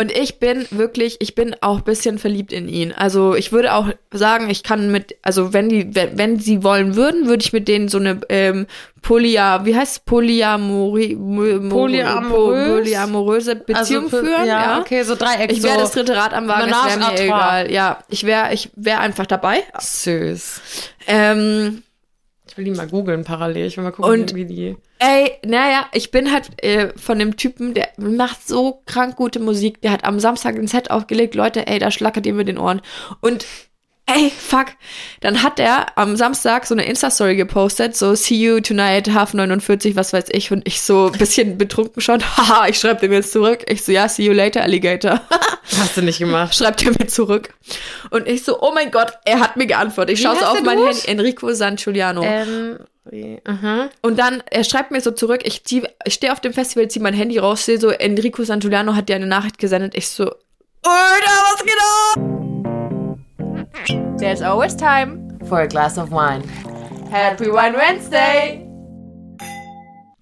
Und ich bin wirklich, ich bin auch ein bisschen verliebt in ihn. Also ich würde auch sagen, ich kann mit, also wenn die, wenn, wenn sie wollen würden, würde ich mit denen so eine ähm, Polya, wie heißt es? Polyamori, Polyamorös? polyamoröse Beziehung Also, führen. ja, Ja, okay, so Dreieck. Ich wäre so das dritte Rad am Wagen, Menage wäre mir egal. Ja, ich wäre, ich wäre einfach dabei. Süß. Ähm, will die mal googeln parallel. Ich will mal gucken, Und- wie die. Ey, naja, ich bin halt äh, von dem Typen, der macht so krank gute Musik. Der hat am Samstag ein Set aufgelegt. Leute, ey, da schlackert ihr mit den Ohren. Und ey, fuck. Dann hat er am Samstag so eine Insta-Story gepostet, so see you tonight, half 49, was weiß ich. Und ich so ein bisschen betrunken schon. Haha, ich schreibe dem jetzt zurück. Ich so, ja, see you later, Alligator. Hast du nicht gemacht. Schreibt er mir zurück. Und ich so, oh mein Gott, er hat mir geantwortet. Ich schaue so auf mein? Handy. Enrico San Giuliano. Ähm, aha. Und dann, er schreibt mir so zurück, ich, zieh- ich stehe auf dem Festival, ziehe mein Handy raus, sehe so, Enrico Santuliano hat dir eine Nachricht gesendet. Ich so, Alter, was geht ab? There's always time for a glass of wine. Happy Wine Wednesday!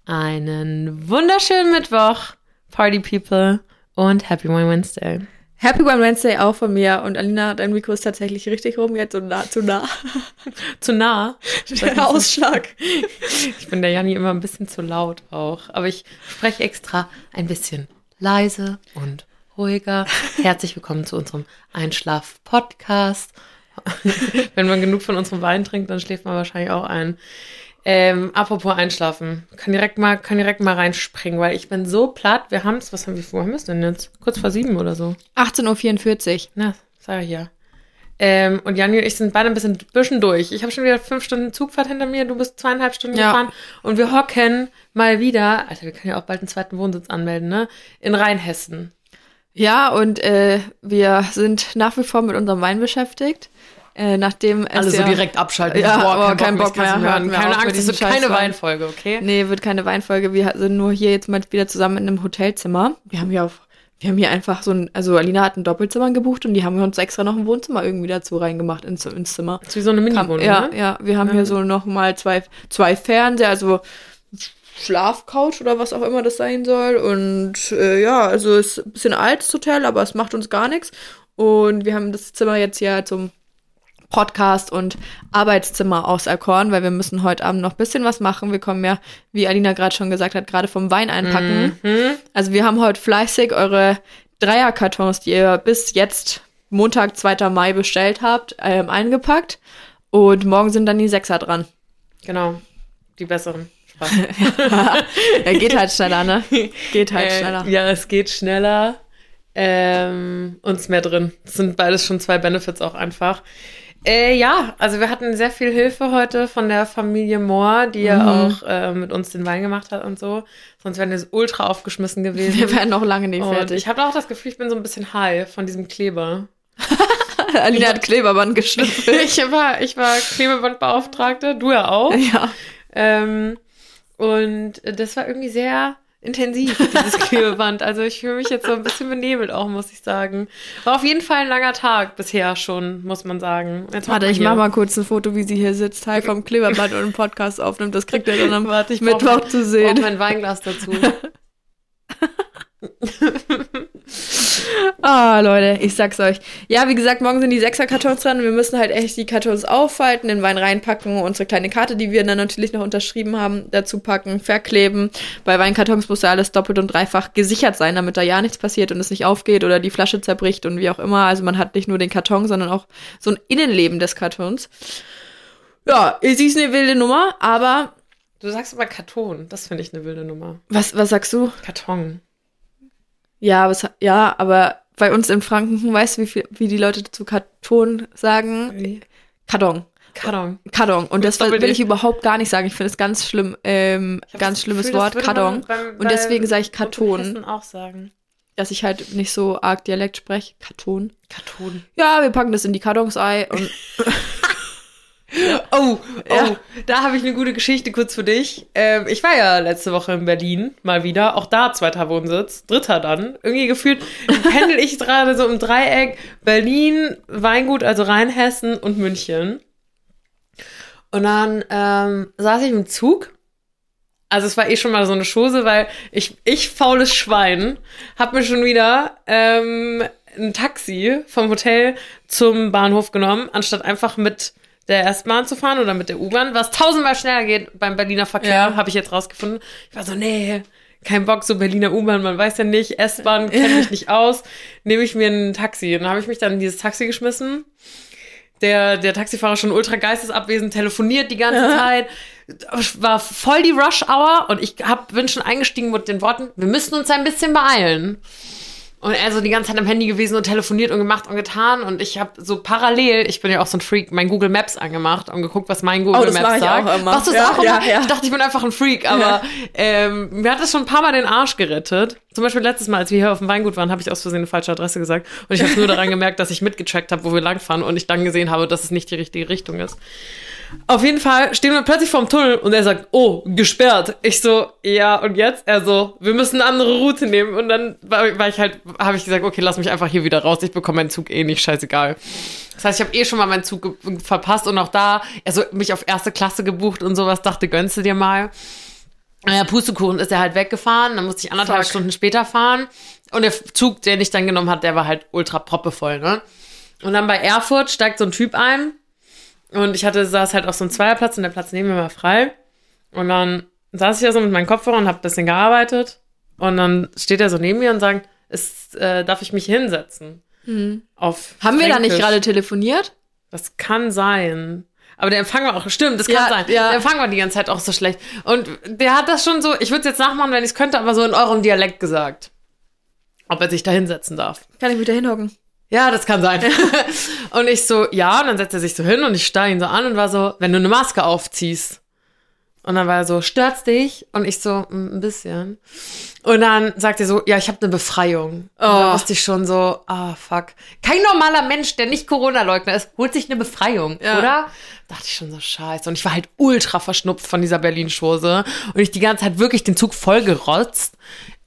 Einen wunderschönen Mittwoch, Party People und Happy Wine Wednesday. Happy Wine Wednesday auch von mir. Und Alina, dein Mikro ist tatsächlich richtig rum jetzt und nah, zu nah. Zu nah. Der Ausschlag. Ich bin der Janni immer ein bisschen zu laut auch. Aber ich spreche extra ein bisschen leise und ruhiger. Herzlich willkommen zu unserem Einschlaf-Podcast. Wenn man genug von unserem Wein trinkt, dann schläft man wahrscheinlich auch ein. Ähm, apropos Einschlafen. Kann direkt mal, kann direkt mal reinspringen, weil ich bin so platt. Wir haben es, was haben wir, wo haben wir es denn jetzt? Kurz vor sieben oder so. 18.44 Uhr. Na, sag ich ja. Ähm, und Janni und ich sind beide ein bisschen, bisschen durch. Ich habe schon wieder fünf Stunden Zugfahrt hinter mir, du bist zweieinhalb Stunden Ja. gefahren und wir hocken mal wieder, Alter, wir können ja auch bald einen zweiten Wohnsitz anmelden, ne? In Rheinhessen. Ja, und äh, wir sind nach wie vor mit unserem Wein beschäftigt. Äh, nachdem es Alle so ja, direkt abschalten. Ja, oh, kein Bock ich kann's mehr, hören wir Keine Angst, es wird keine. Weinfolge, okay? Nee, wird keine Weinfolge. Wir sind nur hier jetzt mal wieder zusammen in einem Hotelzimmer. Wir haben hier auf, wir haben hier einfach so ein, also Alina hat ein Doppelzimmer gebucht und die haben uns extra noch ein Wohnzimmer irgendwie dazu reingemacht ins, ins Zimmer. Das ist wie so eine Mini-Wohnung, ja, ne? ja, wir haben hier so noch mal zwei, zwei Fernseher, also Schlafcouch oder was auch immer das sein soll. Und äh, ja, also es ist ein bisschen altes Hotel, aber es macht uns gar nichts. Und wir haben das Zimmer jetzt hier zum Podcast und Arbeitszimmer auserkoren, weil wir müssen heute Abend noch ein bisschen was machen. Wir kommen ja, wie Alina gerade schon gesagt hat, gerade vom Wein einpacken. Mhm. Also wir haben heute fleißig eure Dreierkartons, die ihr bis jetzt Montag, 2. Mai bestellt habt, ähm, eingepackt. Und morgen sind dann die Sechser dran. Genau. Die besseren. Spaß. Ja, geht halt schneller, ne? Geht halt Äh, schneller. Ja, es geht schneller. Ähm, und ist mehr drin. Das sind beides schon zwei Benefits auch einfach. Äh, ja, also wir hatten sehr viel Hilfe heute von der Familie Mohr, die ja Mhm. auch äh, mit uns den Wein gemacht hat und so. Sonst wären wir ultra aufgeschmissen gewesen. Wir werden noch lange nicht und fertig. ich habe auch das Gefühl, ich bin so ein bisschen high von diesem Kleber. Alina hat Kleberband geschnüffelt. Ich war, ich war Klebebandbeauftragte, du ja auch. ja. Ähm, und das war irgendwie sehr intensiv, dieses Klebeband. Also ich fühle mich jetzt so ein bisschen benebelt auch, muss ich sagen. War auf jeden Fall ein langer Tag bisher schon, muss man sagen. Jetzt Warte, ich man mach hier. mal kurz ein Foto, wie sie hier sitzt, Teil vom Kleberband und einen Podcast aufnimmt. Das kriegt ihr dann am Warte, ich Mittwoch mein- zu sehen. mein Weinglas dazu. Ah, Leute, ich sag's euch. Ja, wie gesagt, morgen sind die Sechser-Kartons dran. Wir müssen halt echt die Kartons aufhalten, den Wein reinpacken, unsere kleine Karte, die wir dann natürlich noch unterschrieben haben, dazu packen, verkleben. Bei Weinkartons muss ja alles doppelt und dreifach gesichert sein, damit da ja nichts passiert und es nicht aufgeht oder die Flasche zerbricht und wie auch immer. Also man hat nicht nur den Karton, sondern auch so ein Innenleben des Kartons. Ja, sie ist eine wilde Nummer, aber Du sagst aber Karton, das finde ich eine wilde Nummer. was, was sagst du? Karton. Ja, aber, es, ja, aber bei uns in Franken, weißt du, wie, viel, wie die Leute zu Karton sagen? Karton. Karton. Karton. Und das will, ich überhaupt gar nicht sagen. Ich finde es ganz schlimm, ähm, ganz schlimmes Gefühl, Wort, Karton. Und deswegen sage ich Karton, auch sagen. dass ich halt nicht so arg Dialekt spreche. Karton. Karton. Ja, wir packen das in die Kartons ein und Oh, oh, Ja. da habe ich eine gute Geschichte kurz für dich. Ähm, ich war ja letzte Woche in Berlin, mal wieder. Auch da zweiter Wohnsitz, dritter dann. Irgendwie gefühlt pendel ich gerade so im Dreieck Berlin, Weingut, also Rheinhessen und München. Und dann ähm, saß ich im Zug Also es war eh schon mal so eine Chose, weil ich, ich faules Schwein, hab mir schon wieder ähm, ein Taxi vom Hotel zum Bahnhof genommen, anstatt einfach mit der S-Bahn zu fahren oder mit der U-Bahn, was tausendmal schneller geht beim Berliner Verkehr, Ja. habe ich jetzt rausgefunden. Ich war so, nee, kein Bock, so Berliner U-Bahn, man weiß ja nicht, S-Bahn kenne mich nicht aus, nehme ich mir ein Taxi. Und dann habe ich mich dann in dieses Taxi geschmissen. Der, der Taxifahrer schon ultra geistesabwesend, telefoniert die ganze Zeit. War voll die Rush-Hour und ich hab, bin schon eingestiegen mit den Worten, wir müssen uns ein bisschen beeilen. Und er so die ganze Zeit am Handy gewesen und telefoniert und gemacht und getan. Und ich habe so parallel, ich bin ja auch so ein Freak, mein Google Maps angemacht und geguckt, was mein Google Oh, das Maps sagt. auch immer. Machst du es Ja, auch immer? ja. Ich dachte, ich bin einfach ein Freak, aber ähm, mir hat das schon ein paar Mal den Arsch gerettet. Zum Beispiel letztes Mal, als wir hier auf dem Weingut waren, habe ich aus Versehen eine falsche Adresse gesagt. Und ich habe nur daran gemerkt, dass ich mitgecheckt habe, wo wir langfahren und ich dann gesehen habe, dass es nicht die richtige Richtung ist. Auf jeden Fall stehen wir plötzlich vorm Tunnel und er sagt, oh, gesperrt. Ich so, ja, und jetzt? Er so, wir müssen eine andere Route nehmen. Und dann war, war ich halt, habe ich gesagt, okay, lass mich einfach hier wieder raus. Ich bekomme meinen Zug eh nicht, scheißegal. Das heißt, ich habe eh schon mal meinen Zug verpasst und auch da, also mich auf erste Klasse gebucht und sowas, dachte, gönnst du dir mal. Naja, Pustekuchen ist er halt weggefahren, dann musste ich anderthalb Fuck. Stunden später fahren. Und der Zug, den ich dann genommen hat, der war halt ultra proppevoll, ne? Und dann bei Erfurt steigt so ein Typ ein. Und ich hatte, saß halt auf so einem Zweierplatz und der Platz neben mir war frei. Und dann saß ich da so mit meinem Kopfhörer und hab ein bisschen gearbeitet. Und dann steht er so neben mir und sagt, ist, äh, darf ich mich hinsetzen? Auf Haben wir da nicht gerade telefoniert? Das kann sein. Aber der Empfang war auch, stimmt, das kann Ja, sein. ja. Der Empfang war die ganze Zeit auch so schlecht. Und der hat das schon so, ich würde es jetzt nachmachen, wenn ich es könnte, aber so in eurem Dialekt gesagt. Ob er sich da hinsetzen darf. Kann ich mich da hinhocken? Ja, das kann sein. und ich so, ja, und dann setzt er sich so hin und ich starr ihn so an und war so, wenn du eine Maske aufziehst. Und dann war er so, stört's dich? Und ich so, "Mm, ein bisschen. Und dann sagt er so, ja, ich habe eine Befreiung. Und da Oh. wusste ich schon so, ah, fuck. Kein normaler Mensch, der nicht Corona-Leugner ist, holt sich eine Befreiung, Ja. oder? Dachte ich schon so, scheiße. Und ich war halt ultra verschnupft von dieser Berlin-Schose. Und ich die ganze Zeit wirklich den Zug vollgerotzt.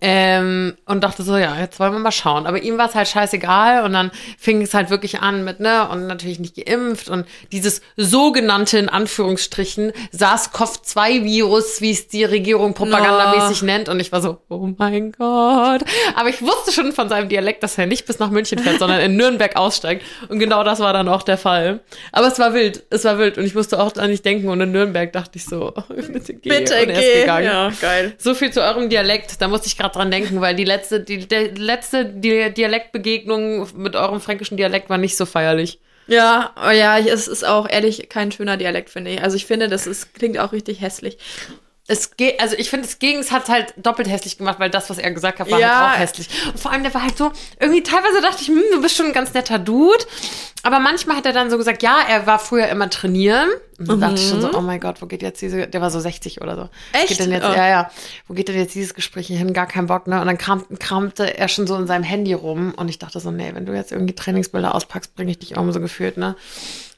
Ähm, und dachte so, ja, jetzt wollen wir mal schauen. Aber ihm war es halt scheißegal und dann fing es halt wirklich an mit, ne, und natürlich nicht geimpft und dieses sogenannte, in Anführungsstrichen, SARS-CoV-2-Virus, wie es die Regierung propagandamäßig nennt. Und ich war so, oh mein Gott. Aber ich wusste schon von seinem Dialekt, dass er nicht bis nach München fährt, sondern in Nürnberg aussteigt. Und genau das war dann auch der Fall. Aber es war wild, es war wild. Und ich musste auch an nicht denken. Und in Nürnberg dachte ich so, oh, bitte geh. Bitte und er ist geh. gegangen. Ja, geil. So viel zu eurem Dialekt. Da musste ich gerade dran denken, weil die letzte, die, der letzte Di Dialektbegegnung mit eurem fränkischen Dialekt war nicht so feierlich. Ja, oh ja, es ist auch ehrlich kein schöner Dialekt, finde ich. Also ich finde, das ist, klingt auch richtig hässlich. Es geht, also ich finde, das Gegens hat halt doppelt hässlich gemacht, weil das, was er gesagt hat, war Ja. halt auch hässlich. Und vor allem, der war halt so, irgendwie teilweise dachte ich, hm, du bist schon ein ganz netter Dude. Aber manchmal hat er dann so gesagt, ja, er war früher immer trainieren. Und dann dachte ich schon so, oh mein Gott, wo geht jetzt diese, der war so 60 oder so. Mhm. Echt? Geht denn jetzt, Oh. Ja, ja. Wo geht denn jetzt dieses Gespräch hier hin? Gar keinen Bock, ne? Und dann kram, kramte er schon so in seinem Handy rum. Und ich dachte so, nee, wenn du jetzt irgendwie Trainingsbilder auspackst, bringe ich dich um so gefühlt, ne?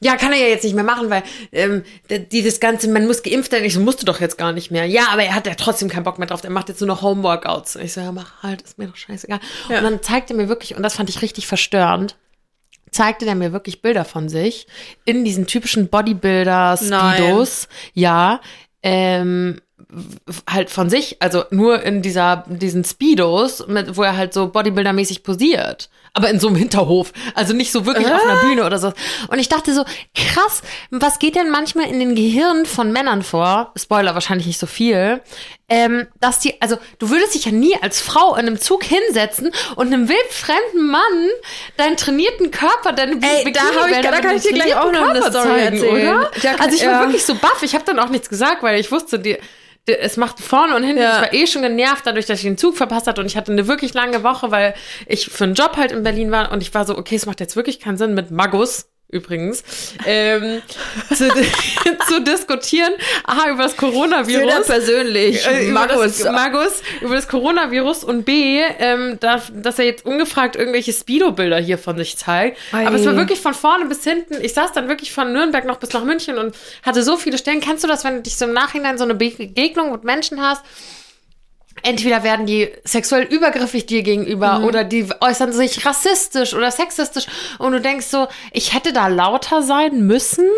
Ja, kann er ja jetzt nicht mehr machen, weil ähm, dieses Ganze, man muss geimpft werden. Ich so, musst du doch jetzt gar nicht mehr. Ja, aber er hat ja trotzdem keinen Bock mehr drauf. Der macht jetzt nur noch Homeworkouts. Ich so, ja, mach halt, ist mir doch scheißegal. Ja. Und dann zeigt er mir wirklich, und das fand ich richtig verstörend, zeigte der mir wirklich Bilder von sich in diesen typischen Bodybuilder-Speedos. Ja, ähm, halt von sich, also nur in dieser, diesen Speedos, mit, wo er halt so Bodybuilder-mäßig posiert. Aber in so einem Hinterhof. Also nicht so wirklich auf einer Bühne oder so. Und ich dachte so, krass, was geht denn manchmal in den Gehirnen von Männern vor? Spoiler, wahrscheinlich nicht so viel. Ähm, dass die, also du würdest dich ja nie als Frau in einem Zug hinsetzen und einem wildfremden Mann deinen trainierten Körper, deine Ey, da hab ich- da kann ich dir gleich auch noch eine Körper Story zeigen, erzählen. Oder? Ja, also ich war ja. wirklich so baff. Ich habe dann auch nichts gesagt, weil ich wusste, die, es macht vorne und hinten. Ja. Ich war eh schon genervt dadurch, dass ich den Zug verpasst hatte und ich hatte eine wirklich lange Woche, weil ich für einen Job halt in Berlin war und ich war so, okay, es macht jetzt wirklich keinen Sinn mit Magus übrigens, ähm, zu, zu diskutieren, aha, über das Coronavirus. persönlich. Äh, über Markus. das, Magus, über das Coronavirus und B, ähm, darf, dass er jetzt ungefragt irgendwelche Speedo-Bilder hier von sich zeigt. Ei. Aber es war wirklich von vorne bis hinten. Ich saß dann wirklich von Nürnberg noch bis nach München und hatte so viele Stellen. Kennst du das, wenn du dich so im Nachhinein so eine Begegnung mit Menschen hast? Entweder werden die sexuell übergriffig dir gegenüber Mhm. oder die äußern sich rassistisch oder sexistisch und du denkst so, ich hätte da lauter sein müssen.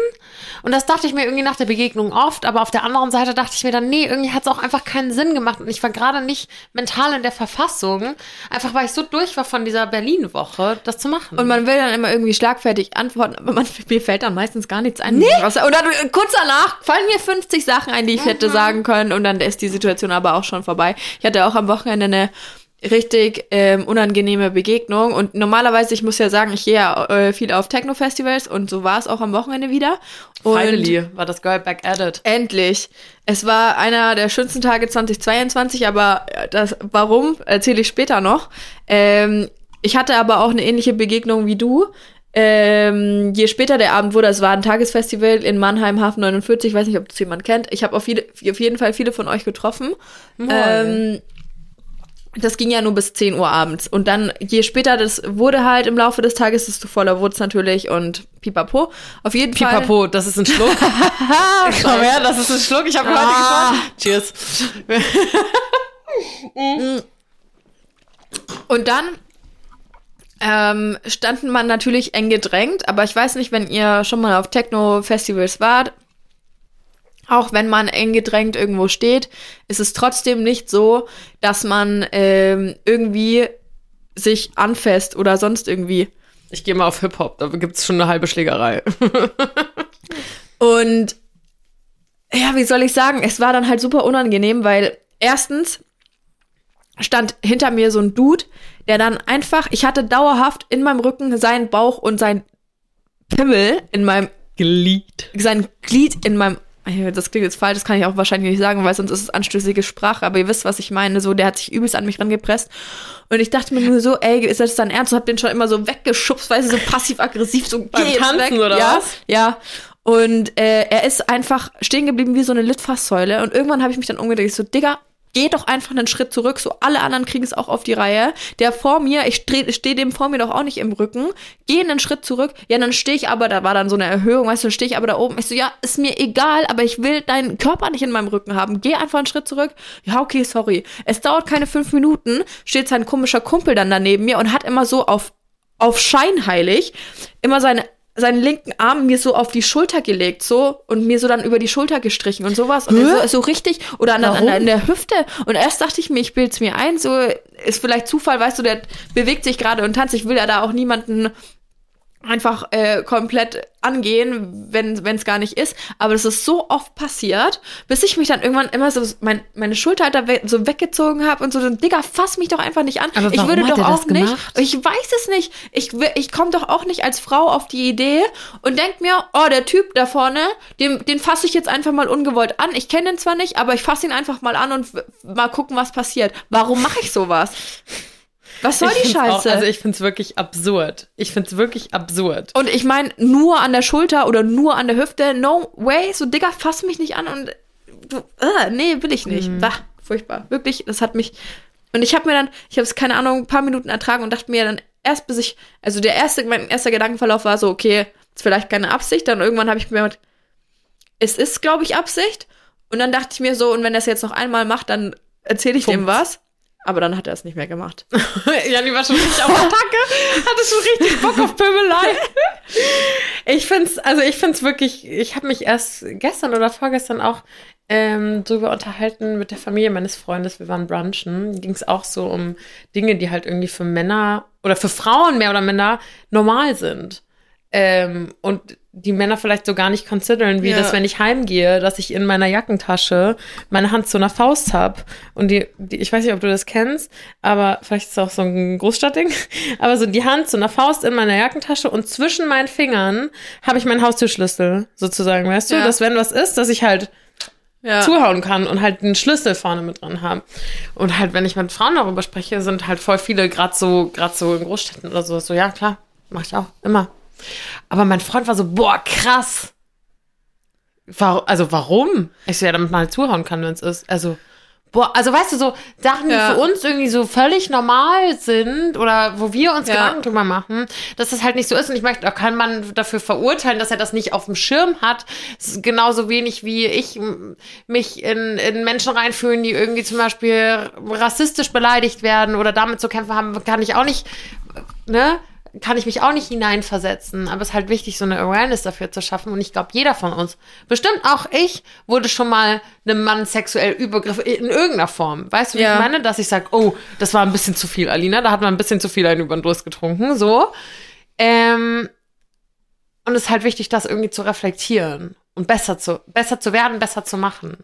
Und das dachte ich mir irgendwie nach der Begegnung oft, aber auf der anderen Seite dachte ich mir dann, nee, irgendwie hat es auch einfach keinen Sinn gemacht und ich war gerade nicht mental in der Verfassung, einfach weil ich so durch war von dieser Berlin-Woche, das zu machen. Und man will dann immer irgendwie schlagfertig antworten, aber man, mir fällt dann meistens gar nichts ein. Nee. Oder du- kurz danach fallen mir 50 Sachen ein, die ich hätte sagen können und dann ist die Situation aber auch schon vorbei. Ich hatte auch am Wochenende eine richtig ähm, unangenehme Begegnung und normalerweise, ich muss ja sagen, ich gehe ja äh, viel auf Techno-Festivals und so war es auch am Wochenende wieder. Und Finally war das Girl back at it. Endlich. Es war einer der schönsten Tage 2022, aber äh, das, warum, erzähle ich später noch. Ähm, ich hatte aber auch eine ähnliche Begegnung wie du. Ähm, je später der Abend wurde, es war ein Tagesfestival in Mannheim, Hafen 49, ich weiß nicht, ob das jemand kennt. Ich habe auf, auf jeden Fall viele von euch getroffen. Ähm, das ging ja nur bis 10 Uhr abends. Und dann, je später das wurde halt im Laufe des Tages, desto voller wurde es natürlich und pipapo. Auf jeden Fall. Pipapo, das ist ein Schluck. Komm her, das ist ein Schluck. Ich habe heute Ah. gefahren. Cheers. Und dann ähm, standen man natürlich eng gedrängt, aber ich weiß nicht, wenn ihr schon mal auf Techno-Festivals wart, auch wenn man eng gedrängt irgendwo steht, ist es trotzdem nicht so, dass man ähm, irgendwie sich anfasst oder sonst irgendwie. Ich gehe mal auf Hip-Hop, da gibt's schon eine halbe Schlägerei. Und ja, wie soll ich sagen, es war dann halt super unangenehm, weil erstens stand hinter mir so ein Dude, der dann einfach, ich hatte dauerhaft in meinem Rücken seinen Bauch und sein Pimmel in meinem, Glied. sein Glied in meinem, das klingt jetzt falsch, das kann ich auch wahrscheinlich nicht sagen, weil sonst ist es anstößige Sprache, aber ihr wisst, was ich meine, so, der hat sich übelst an mich rangepresst und ich dachte mir nur so, ey, ist das dein Ernst? Und hab den schon immer so weggeschubst, weißt du, so passiv-aggressiv, so Beim geh Tanzen weg. oder ja, was? Ja, und äh, er ist einfach stehen geblieben wie so eine Litfaßsäule. Und irgendwann habe ich mich dann umgedreht. Ich so, Digga, geh doch einfach einen Schritt zurück. So alle anderen kriegen es auch auf die Reihe. Der vor mir, ich stehe dem vor mir doch auch nicht im Rücken. Geh einen Schritt zurück. Ja, dann stehe ich aber, da war dann so eine Erhöhung, weißt du, dann stehe ich aber da oben. Ich so, ja, ist mir egal, aber ich will deinen Körper nicht in meinem Rücken haben. Geh einfach einen Schritt zurück. Ja, okay, sorry. Es dauert keine fünf Minuten, steht sein komischer Kumpel dann daneben mir und hat immer so auf, auf scheinheilig immer seine seinen linken Arm mir so auf die Schulter gelegt, so, und mir so dann über die Schulter gestrichen und sowas. Und so, so richtig, oder an, an, an der Hüfte. Und erst dachte ich mir, ich bild's mir ein, so, ist vielleicht Zufall, weißt du, der bewegt sich gerade und tanzt. Ich will ja da auch niemanden einfach äh, komplett angehen, wenn es gar nicht ist. Aber das ist so oft passiert, bis ich mich dann irgendwann immer so mein, meine Schulter halt da we so weggezogen habe und so, so, Digga, fass mich doch einfach nicht an. Aber ich würde doch das auch nicht. Ich weiß es nicht. Ich, ich komme doch auch nicht als Frau auf die Idee und denk mir, oh, der Typ da vorne, den, den fasse ich jetzt einfach mal ungewollt an. Ich kenne ihn zwar nicht, aber ich fasse ihn einfach mal an und mal gucken, was passiert. Warum mache ich sowas? Was soll Ich die find's auch- Scheiße? also ich find's wirklich absurd. Ich find's wirklich absurd. Und ich meine, nur an der Schulter oder nur an der Hüfte, no way, so Digga, fass mich nicht an und äh, nee, will ich nicht. Bah, furchtbar. Wirklich, das hat mich. Und ich habe mir dann, ich habe es, keine Ahnung, ein paar Minuten ertragen und dachte mir dann erst bis ich, also der erste, mein erster Gedankenverlauf war so, okay, ist vielleicht keine Absicht. Dann irgendwann habe ich mir gedacht, es ist, glaube ich, Absicht. Und dann dachte ich mir so, und wenn er es jetzt noch einmal macht, dann erzähle ich dem Punkt. was. Aber dann hat er es nicht mehr gemacht. Janni war schon richtig auf Attacke, hatte schon richtig Bock auf Pimmelei. Ich find's, also ich find's wirklich, ich habe mich erst gestern oder vorgestern auch ähm, drüber unterhalten mit der Familie meines Freundes. Wir waren brunchen. Ging es auch so um Dinge, die halt irgendwie für Männer oder für Frauen mehr oder minder normal sind. Ähm, und die Männer vielleicht so gar nicht consideren, wie Ja. das, wenn ich heimgehe, dass ich in meiner Jackentasche meine Hand zu einer Faust hab und die, die, ich weiß nicht, ob du das kennst, aber vielleicht ist es auch so ein Großstadtding, aber so die Hand zu einer Faust in meiner Jackentasche und zwischen meinen Fingern habe ich meinen Haustürschlüssel sozusagen, weißt du, Ja. dass wenn was ist, dass ich halt Ja. zuhauen kann und halt einen Schlüssel vorne mit dran haben. Und halt, wenn ich mit Frauen darüber spreche, sind halt voll viele, gerade so, gerade so in Großstädten oder so, so, ja, klar, mach ich auch, immer. Aber mein Freund war so, boah, krass. Also warum? Ich so, ja, damit man halt zuhauen kann, wenn es ist. Also, Boah, also weißt du, so Sachen, die Ja. für uns irgendwie so völlig normal sind oder wo wir uns Ja. Gedanken drüber machen, dass das halt nicht so ist. Und ich möchte auch keinen Mann dafür verurteilen, dass er das nicht auf dem Schirm hat. Genauso wenig wie ich mich in, in Menschen reinfühlen, die irgendwie zum Beispiel rassistisch beleidigt werden oder damit zu kämpfen haben, kann ich auch nicht, ne? Kann ich mich auch nicht hineinversetzen, aber es ist halt wichtig, so eine Awareness dafür zu schaffen. Und ich glaube, jeder von uns, bestimmt auch ich, wurde schon mal einem Mann sexuell übergriffen in irgendeiner Form. Weißt du, wie Ja. ich meine? Dass ich sage, oh, das war ein bisschen zu viel, Alina, da hat man ein bisschen zu viel einen über den Durst getrunken, so. Ähm, und es ist halt wichtig, das irgendwie zu reflektieren und besser zu, besser zu werden, besser zu machen.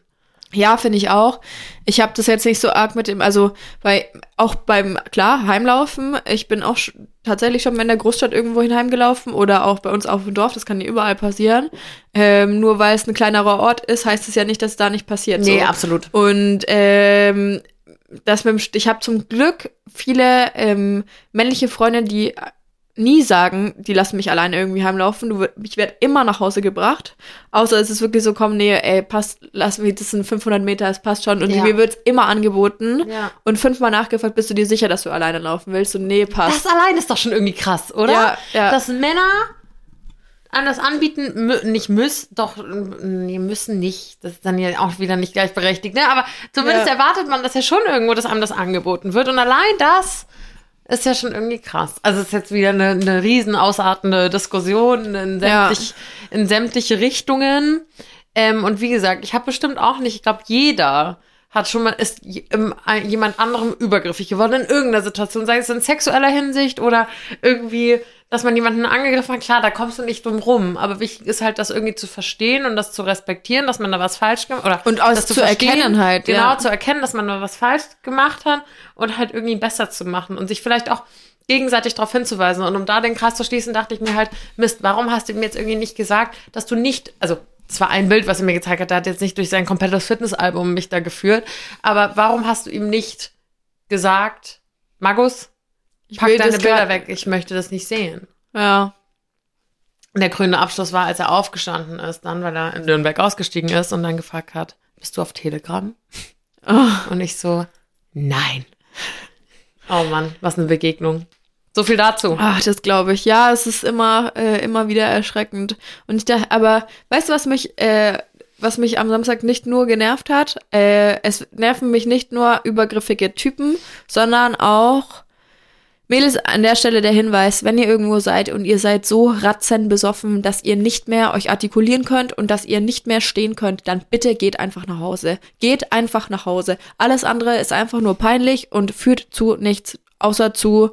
Ja, finde ich auch. Ich habe das jetzt nicht so arg mit dem, also bei auch beim klar Heimlaufen. Ich bin auch sch- tatsächlich schon mal in der Großstadt irgendwo heimgelaufen oder auch bei uns auf dem Dorf. Das kann ja überall passieren. Ähm, nur weil es ein kleinerer Ort ist, heißt es ja nicht, dass es da nicht passiert. so. absolut. Und ähm, das mit dem, ich habe zum Glück viele ähm, männliche Freunde, die nie sagen, die lassen mich alleine irgendwie heimlaufen. Du, ich werde immer nach Hause gebracht. Außer es ist wirklich so, komm, nee, ey, passt, lass mich, das sind 500 Meter, es passt schon. Und Ja. mir wird's immer angeboten. Ja. Und fünfmal nachgefragt, bist du dir sicher, dass du alleine laufen willst? Und nee, passt. Das allein ist doch schon irgendwie krass, oder? Ja, ja. Dass Männer an das anbieten, mü nicht müssen, doch, nee, müssen nicht. Das ist dann ja auch wieder nicht gleichberechtigt, ne? Aber zumindest Ja. erwartet man das ja schon irgendwo, dass einem das angeboten wird. Und allein das ist ja schon irgendwie krass. Also es ist jetzt wieder eine, eine riesen ausartende Diskussion in, Ja. sämtlich, in sämtliche Richtungen. Ähm, und wie gesagt, ich habe bestimmt auch nicht, ich glaube, jeder hat schon mal, ist ein- jemand anderem übergriffig geworden in irgendeiner Situation, sei es in sexueller Hinsicht oder irgendwie, dass man jemanden angegriffen hat. Klar, da kommst du nicht drum rum. Aber wichtig ist halt, das irgendwie zu verstehen und das zu respektieren, dass man da was falsch gemacht oder Und aus das zu erkennen halt, Genau, ja. zu erkennen, dass man da was falsch gemacht hat und halt irgendwie besser zu machen und sich vielleicht auch gegenseitig darauf hinzuweisen. Und um da den Kreis zu schließen, dachte ich mir halt, Mist, warum hast du mir jetzt irgendwie nicht gesagt, dass du nicht, also es war ein Bild, was er mir gezeigt hat, der hat jetzt nicht durch sein komplettes Fitnessalbum mich da geführt, aber warum hast du ihm nicht gesagt, Magus, Ich pack deine Bilder weg, ich möchte das nicht sehen. Ja. Der grüne Abschluss war, als er aufgestanden ist, dann, weil er in Nürnberg ausgestiegen ist und dann gefragt hat, bist du auf Telegram? Oh. Und ich so, nein. Oh Mann, was eine Begegnung. So viel dazu. Ach, das glaube ich. Ja, es ist immer, äh, immer wieder erschreckend. Und ich dachte, aber weißt du, was mich, äh, was mich am Samstag nicht nur genervt hat? Äh, es nerven mich nicht nur übergriffige Typen, sondern auch Mädels, an der Stelle der Hinweis, wenn ihr irgendwo seid und ihr seid so ratzenbesoffen, dass ihr nicht mehr euch artikulieren könnt und dass ihr nicht mehr stehen könnt, dann bitte geht einfach nach Hause. Geht einfach nach Hause. Alles andere ist einfach nur peinlich und führt zu nichts, außer zu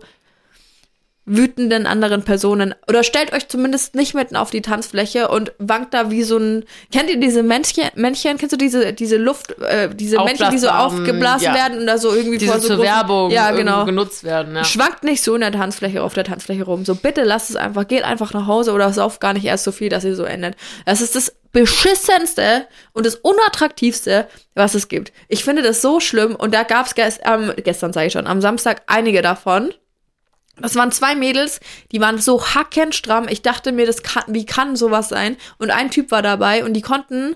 wütenden anderen Personen. Oder stellt euch zumindest nicht mitten auf die Tanzfläche und wankt da wie so ein. Kennt ihr diese Männchen? Männchen? Kennst du diese, diese Luft, äh, diese Männchen, die so aufgeblasen ja. werden und da so irgendwie Die vor so zur großen- Werbung Ja, genau. genutzt werden. Ja. Schwankt nicht so in der Tanzfläche auf der Tanzfläche rum. So, bitte lasst es einfach, geht einfach nach Hause oder sauft gar nicht erst so viel, dass ihr so endet. Das ist das beschissenste und das unattraktivste, was es gibt. Ich finde das so schlimm und da gab es gest ähm, gestern, sage ich schon, am Samstag einige davon. Das waren zwei Mädels, die waren so hackenstramm. Ich dachte mir, das kann, wie kann sowas sein? Und ein Typ war dabei und die konnten,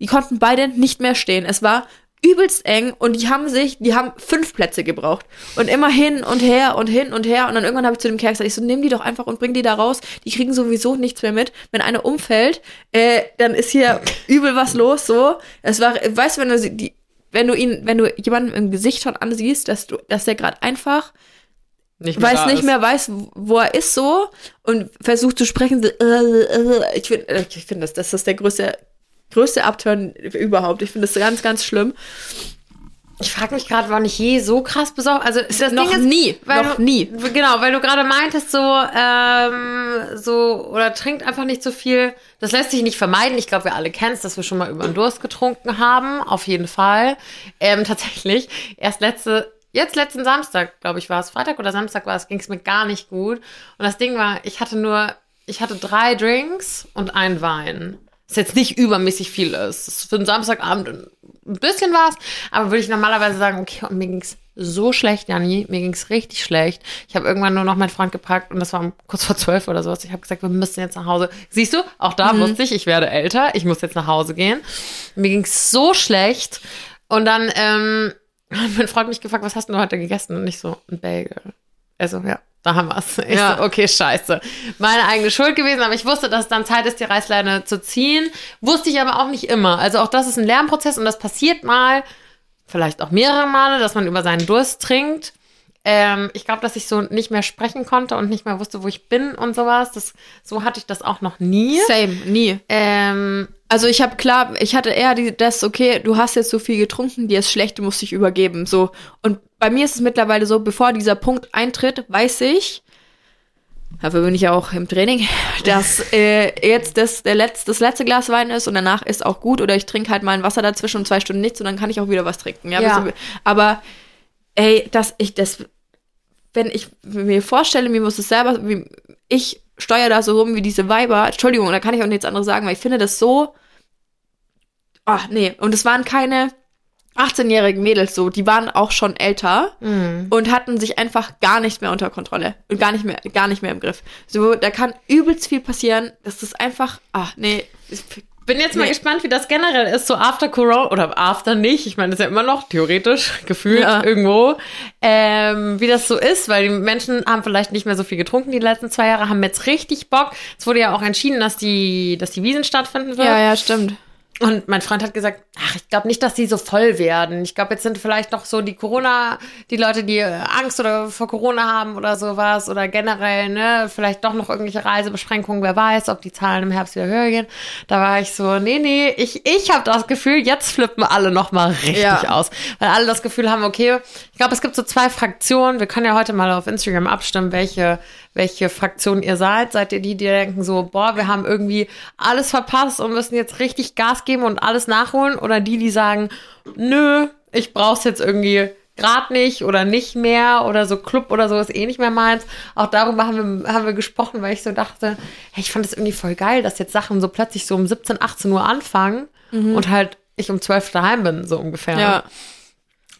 die konnten beide nicht mehr stehen. Es war übelst eng und die haben sich, die haben fünf Plätze gebraucht und immer hin und her und hin und her und dann irgendwann habe ich zu dem Kerl gesagt, ich so, nimm die doch einfach und bring die da raus. Die kriegen sowieso nichts mehr mit. Wenn eine umfällt, äh, dann ist hier übel was los. So, es war, weißt du, wenn du sie- die, wenn du ihn, wenn du jemanden im Gesicht schon ansiehst, dass du, dass der gerade einfach Nicht mehr weiß nicht ist. mehr weiß, wo er ist so und versucht zu sprechen. Äh, äh, ich finde, ich finde das, das ist der größte, größte Upturn überhaupt. Ich finde das ganz, ganz schlimm. Ich frage mich gerade, war ich je so krass besorgt? Also ist das Noch Ding ist, nie, weil noch du, nie. Genau, weil du gerade meintest so, ähm, so oder trinkt einfach nicht so viel. Das lässt sich nicht vermeiden. Ich glaube, wir alle kennen es, dass wir schon mal über den Durst getrunken haben. Auf jeden Fall. Ähm, tatsächlich erst letzte Jetzt letzten Samstag, glaube ich, war es Freitag oder Samstag war es, ging es mir gar nicht gut. Und das Ding war, ich hatte nur, ich hatte drei Drinks und einen Wein. Was jetzt nicht übermäßig viel ist. Das ist für einen Samstagabend ein bisschen was, aber würde ich normalerweise sagen, okay, und mir ging's so schlecht, Janni, mir ging's richtig schlecht. Ich habe irgendwann nur noch meinen Freund gepackt und das war um kurz vor zwölf oder sowas. Ich habe gesagt, wir müssen jetzt nach Hause. Siehst du, auch da wusste ich, ich werde älter, ich muss jetzt nach Hause gehen. Mir ging's so schlecht und dann ähm, Und mein Freund mich gefragt, was hast du heute gegessen? Und ich so, ein Bagel. Also, ja, da haben wir's. Ich Ja. so, okay, scheiße. Meine eigene Schuld gewesen, aber ich wusste, dass es dann Zeit ist, die Reißleine zu ziehen. Wusste ich aber auch nicht immer. Also auch das ist ein Lernprozess und das passiert mal, vielleicht auch mehrere Male, dass man über seinen Durst trinkt. Ähm, ich glaube, dass ich so nicht mehr sprechen konnte und nicht mehr wusste, wo ich bin und sowas. Das, so hatte ich das auch noch nie. Same, nie. Ähm, Also ich habe klar, ich hatte eher die, das, okay, du hast jetzt so viel getrunken, dir ist schlecht, du musst dich übergeben. So. Und bei mir ist es mittlerweile so, bevor dieser Punkt eintritt, weiß ich, dafür bin ich ja auch im Training, dass äh, jetzt das, der Letz-, das letzte Glas Wein ist und danach ist auch gut. Oder ich trinke halt mal ein Wasser dazwischen und zwei Stunden nichts und dann kann ich auch wieder was trinken. Ja, Ja. du- aber ey, dass ich das, wenn ich mir vorstelle, mir muss es selber, wie, ich steuere da so rum wie diese Weiber, Entschuldigung, da kann ich auch nichts anderes sagen, weil ich finde das so, ach nee, und es waren keine 18-jährigen Mädels so, die waren auch schon älter und hatten sich einfach gar nicht mehr unter Kontrolle und gar nicht mehr, gar nicht mehr im Griff. So, da kann übelst viel passieren, das ist einfach, ach nee, Bin jetzt mal Nee. gespannt, wie das generell ist, so after Corona oder after nicht. Ich meine, das ist ja immer noch theoretisch gefühlt Ja. irgendwo, ähm, wie das so ist, weil die Menschen haben vielleicht nicht mehr so viel getrunken die letzten zwei Jahre, haben jetzt richtig Bock. Es wurde ja auch entschieden, dass die, dass die Wiesen stattfinden wird. ja, ja, stimmt. Und mein Freund hat gesagt, ach, ich glaube nicht, dass die so voll werden. Ich glaube, jetzt sind vielleicht noch so die Corona, die Leute, die Angst oder vor Corona haben oder sowas oder generell, ne, vielleicht doch noch irgendwelche Reisebeschränkungen, wer weiß, ob die Zahlen im Herbst wieder höher gehen. Da war ich so, nee, nee, ich, ich habe das Gefühl, jetzt flippen alle noch mal richtig Ja. aus. Weil alle das Gefühl haben, okay, ich glaube, es gibt so zwei Fraktionen. Wir können ja heute mal auf Instagram abstimmen, welche, welche Fraktion ihr seid. Seid ihr die, die denken so, boah, wir haben irgendwie alles verpasst und müssen jetzt richtig Gas geben und alles nachholen? Oder die, die sagen, nö, ich brauch's jetzt irgendwie gerade nicht oder nicht mehr oder so Club oder so ist eh nicht mehr meins. Auch darüber haben wir, haben wir gesprochen, weil ich so dachte, hey, ich fand es irgendwie voll geil, dass jetzt Sachen so plötzlich so um 17, 18 Uhr anfangen und halt ich um 12 daheim bin, so ungefähr. Ja.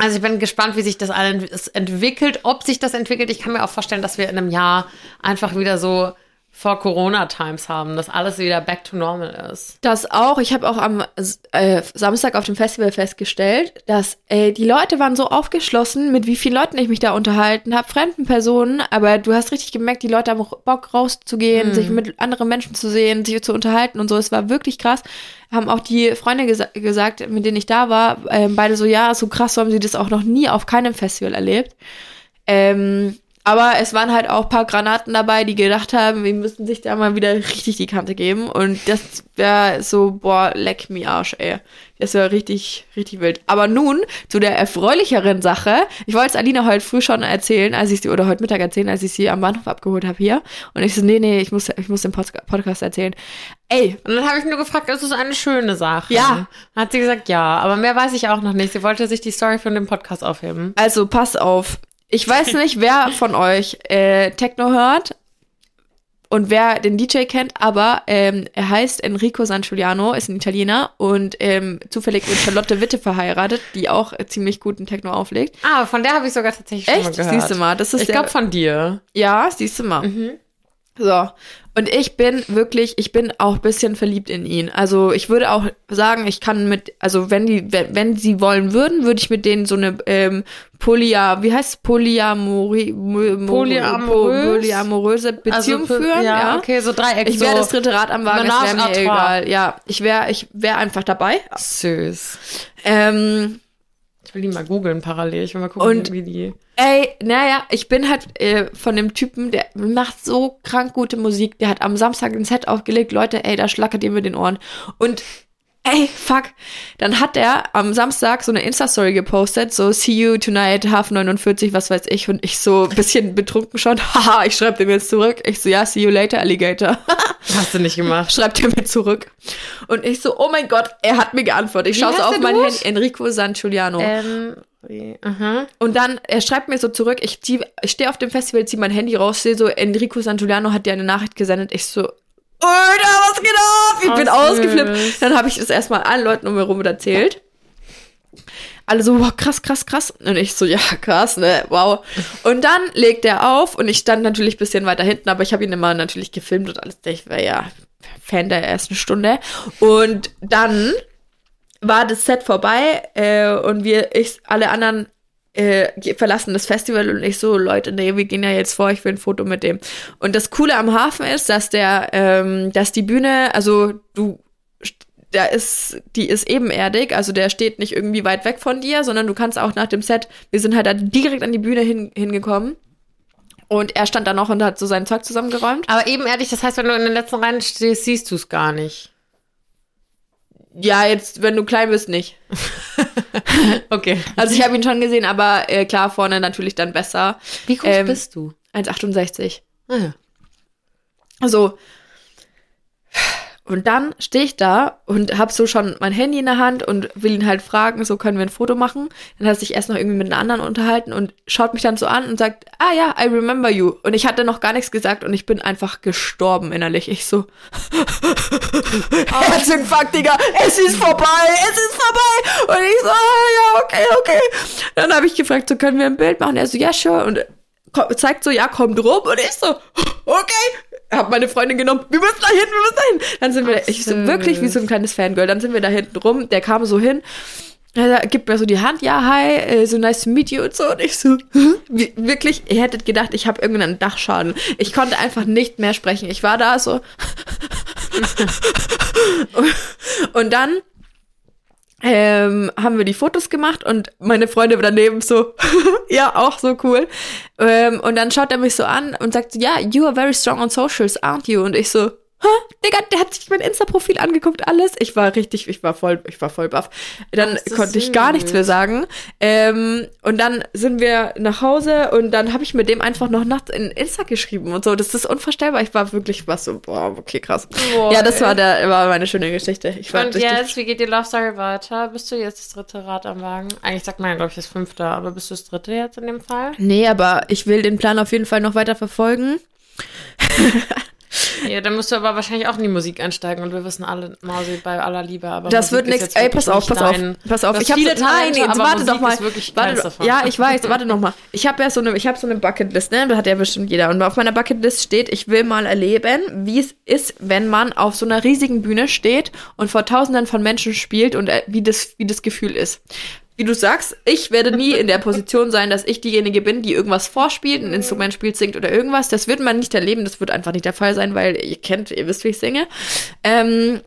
Also ich bin gespannt, wie sich das alles entwickelt, ob sich das entwickelt. Ich kann mir auch vorstellen, dass wir in einem Jahr einfach wieder so vor Corona-Times haben, dass alles wieder back to normal ist. Das auch. Ich habe auch am äh, Samstag auf dem Festival festgestellt, dass äh, die Leute waren so aufgeschlossen, mit wie vielen Leuten ich mich da unterhalten habe, fremden Personen, aber du hast richtig gemerkt, die Leute haben Bock rauszugehen, sich mit anderen Menschen zu sehen, sich zu unterhalten und so. Es war wirklich krass. Haben auch die Freunde gesa gesagt, mit denen ich da war, ähm, beide so, ja, so krass, so haben sie das auch noch nie auf keinem Festival erlebt. Ähm, aber es waren halt auch ein paar Granaten dabei, die gedacht haben, wir müssen sich da mal wieder richtig die Kante geben. Und das wäre so, boah, leck mir Arsch, ey. Das wäre richtig, richtig wild. Aber nun zu der erfreulicheren Sache. Ich wollte es Alina heute früh schon erzählen, als ich sie, oder heute Mittag erzählen, als ich sie am Bahnhof abgeholt habe hier. Und ich so, nee, nee, ich muss, ich muss den Pod Podcast erzählen. Ey, Und dann habe ich nur gefragt, ist es eine schöne Sache? Ja. Dann hat sie gesagt, ja, aber mehr weiß ich auch noch nicht. Sie wollte sich die Story von dem Podcast aufheben. Also pass auf. Ich weiß nicht, wer von euch äh, Techno hört und wer den DJ kennt, aber ähm, er heißt Enrico San Giuliano, ist ein Italiener und ähm, zufällig mit Charlotte Witte verheiratet, die auch ziemlich guten Techno auflegt. Ah, von der habe ich sogar tatsächlich schon mal Echt? gehört. Siehst du mal, das ist ich glaube von dir. Ja, siehst du mal. Mhm. So. Und ich bin wirklich, ich bin auch ein bisschen verliebt in ihn. Also ich würde auch sagen, ich kann mit, also wenn die, wenn, wenn sie wollen würden, würde ich mit denen so eine ähm, Polia, wie heißt es? Polyamori, mo- mo- Polyamorös? polyamoröse Beziehung Also führen. Ja, Ja, okay, so Dreieck. Ich wäre das dritte Rad am Wagen, es wäre mir egal. Ja, ich wäre, ich wäre einfach dabei. Süß. Ähm, Ich will die mal googeln parallel. Ich will mal gucken, Und- wie die. Ey, naja, ich bin halt äh, von dem Typen, der macht so krank gute Musik. Der hat am Samstag ein Set aufgelegt. Leute, ey, da schlackert ihr mit den Ohren. Und ey, fuck. Dann hat er am Samstag so eine Insta-Story gepostet, so see you tonight, half 49, was weiß ich. Und ich so ein bisschen betrunken schon. Haha, ich schreib dem jetzt zurück. Ich so, ja, see you later, Alligator. Hast du nicht gemacht. Schreibt er mir zurück. Und ich so, oh mein Gott, er hat mir geantwortet. Ich schaue so auf mein? Handy. Enrico San Giuliano. Ähm, wie- aha. Und dann, er schreibt mir so zurück, ich, zieh, ich stehe auf dem Festival, ziehe mein Handy raus, sehe so, Enrico Santuliano hat dir eine Nachricht gesendet. Ich so, Alter, was geht ab? Ich Oh, bin ausgeflippt. Dann habe ich das erstmal allen Leuten um mich herum erzählt. Alle so, wow, krass, krass, krass. Und ich so, ja, krass, ne, wow. Und dann legt er auf und ich stand natürlich ein bisschen weiter hinten, aber ich habe ihn immer natürlich gefilmt und alles. Ich war ja Fan der ersten Stunde. Und dann war das Set vorbei äh, und wir, ich, alle anderen äh, verlassen das Festival und ich so, Leute, nee, wir gehen ja jetzt vor, ich will ein Foto mit dem. Und das Coole am Hafen ist, dass der, ähm, dass die Bühne, also du, da ist, die ist ebenerdig, also der steht nicht irgendwie weit weg von dir, sondern du kannst auch nach dem Set, wir sind halt da direkt an die Bühne hin, hingekommen. Und er stand da noch und hat so sein Zeug zusammengeräumt. Aber eben ehrlich, das heißt, wenn du in den letzten Reihen stehst, siehst du es gar nicht. Ja, jetzt, wenn du klein bist, nicht. Okay. Also ich habe ihn schon gesehen, aber äh, klar, vorne natürlich dann besser. Wie groß Ähm, bist du? 1,68. Ah, ja. So. Und dann stehe ich da und habe so schon mein Handy in der Hand und will ihn halt fragen, so können wir ein Foto machen. Dann hat er sich erst noch irgendwie mit einer anderen unterhalten und schaut mich dann so an und sagt, ah ja, I remember you. Und ich hatte noch gar nichts gesagt und ich bin einfach gestorben innerlich. Ich so, Herzinfarkt, Digga, es ist vorbei, es ist vorbei. Und ich so, ah, ja, okay, okay. Dann habe ich gefragt, so können wir ein Bild machen? Er so, ja, sure. Und zeigt so, ja, kommt rum. Und ich so, okay. Hab meine Freundin genommen, wir müssen da hin, wir müssen da hin. Dann sind wir, Ach, ich so, wirklich wie so ein kleines Fangirl. Dann sind wir da hinten rum, der kam so hin. Er gibt mir so die Hand, ja, hi, äh, so nice to meet you und so. Und ich so, wie, wirklich, ihr hättet gedacht, ich habe irgendeinen Dachschaden. Ich konnte einfach nicht mehr sprechen. Ich war da so. und dann ähm, haben wir die Fotos gemacht und meine Freunde daneben so, ja, auch so cool. Ähm, und dann schaut er mich so an und sagt, ja, you are very strong on socials, aren't you? Und ich so, Hä? Digga, der hat sich mein Insta-Profil angeguckt, alles. Ich war richtig, ich war voll, ich war voll baff. Dann konnte ich gar nichts mehr sagen. Ähm, und dann sind wir nach Hause und dann habe ich mit dem einfach noch nachts in Insta geschrieben und so. Das ist unvorstellbar. Ich war wirklich was so, boah, okay, krass. Boah, ja, das ey. war der, war meine schöne Geschichte. Ich war Und jetzt, wie geht die Love Story weiter? Bist du jetzt das dritte Rad am Wagen? Eigentlich sagt man ja, glaube ich, das fünfte, aber bist du das dritte jetzt in dem Fall? Nee, aber ich will den Plan auf jeden Fall noch weiter verfolgen. Ja, dann musst du aber wahrscheinlich auch in die Musik einsteigen und wir wissen alle, Mausi, bei aller Liebe, aber Das Musik wird nichts. Ey, pass auf, pass auf, pass auf. Ich habe viele so, nein, jetzt aber warte Musik doch mal. Warte, davon. ja, ich weiß, warte noch mal. Ich habe ja so eine, ich habe so eine Bucketlist, ne? Das hat ja bestimmt jeder. Und auf meiner Bucketlist steht, ich will mal erleben, wie es ist, wenn man auf so einer riesigen Bühne steht und vor Tausenden von Menschen spielt und äh, wie das, wie das Gefühl ist. Wie du sagst, ich werde nie in der Position sein, dass ich diejenige bin, die irgendwas vorspielt, ein Instrument spielt, singt oder irgendwas. Das wird man nicht erleben, das wird einfach nicht der Fall sein, weil ihr kennt, ihr wisst, wie ich singe. Ähm,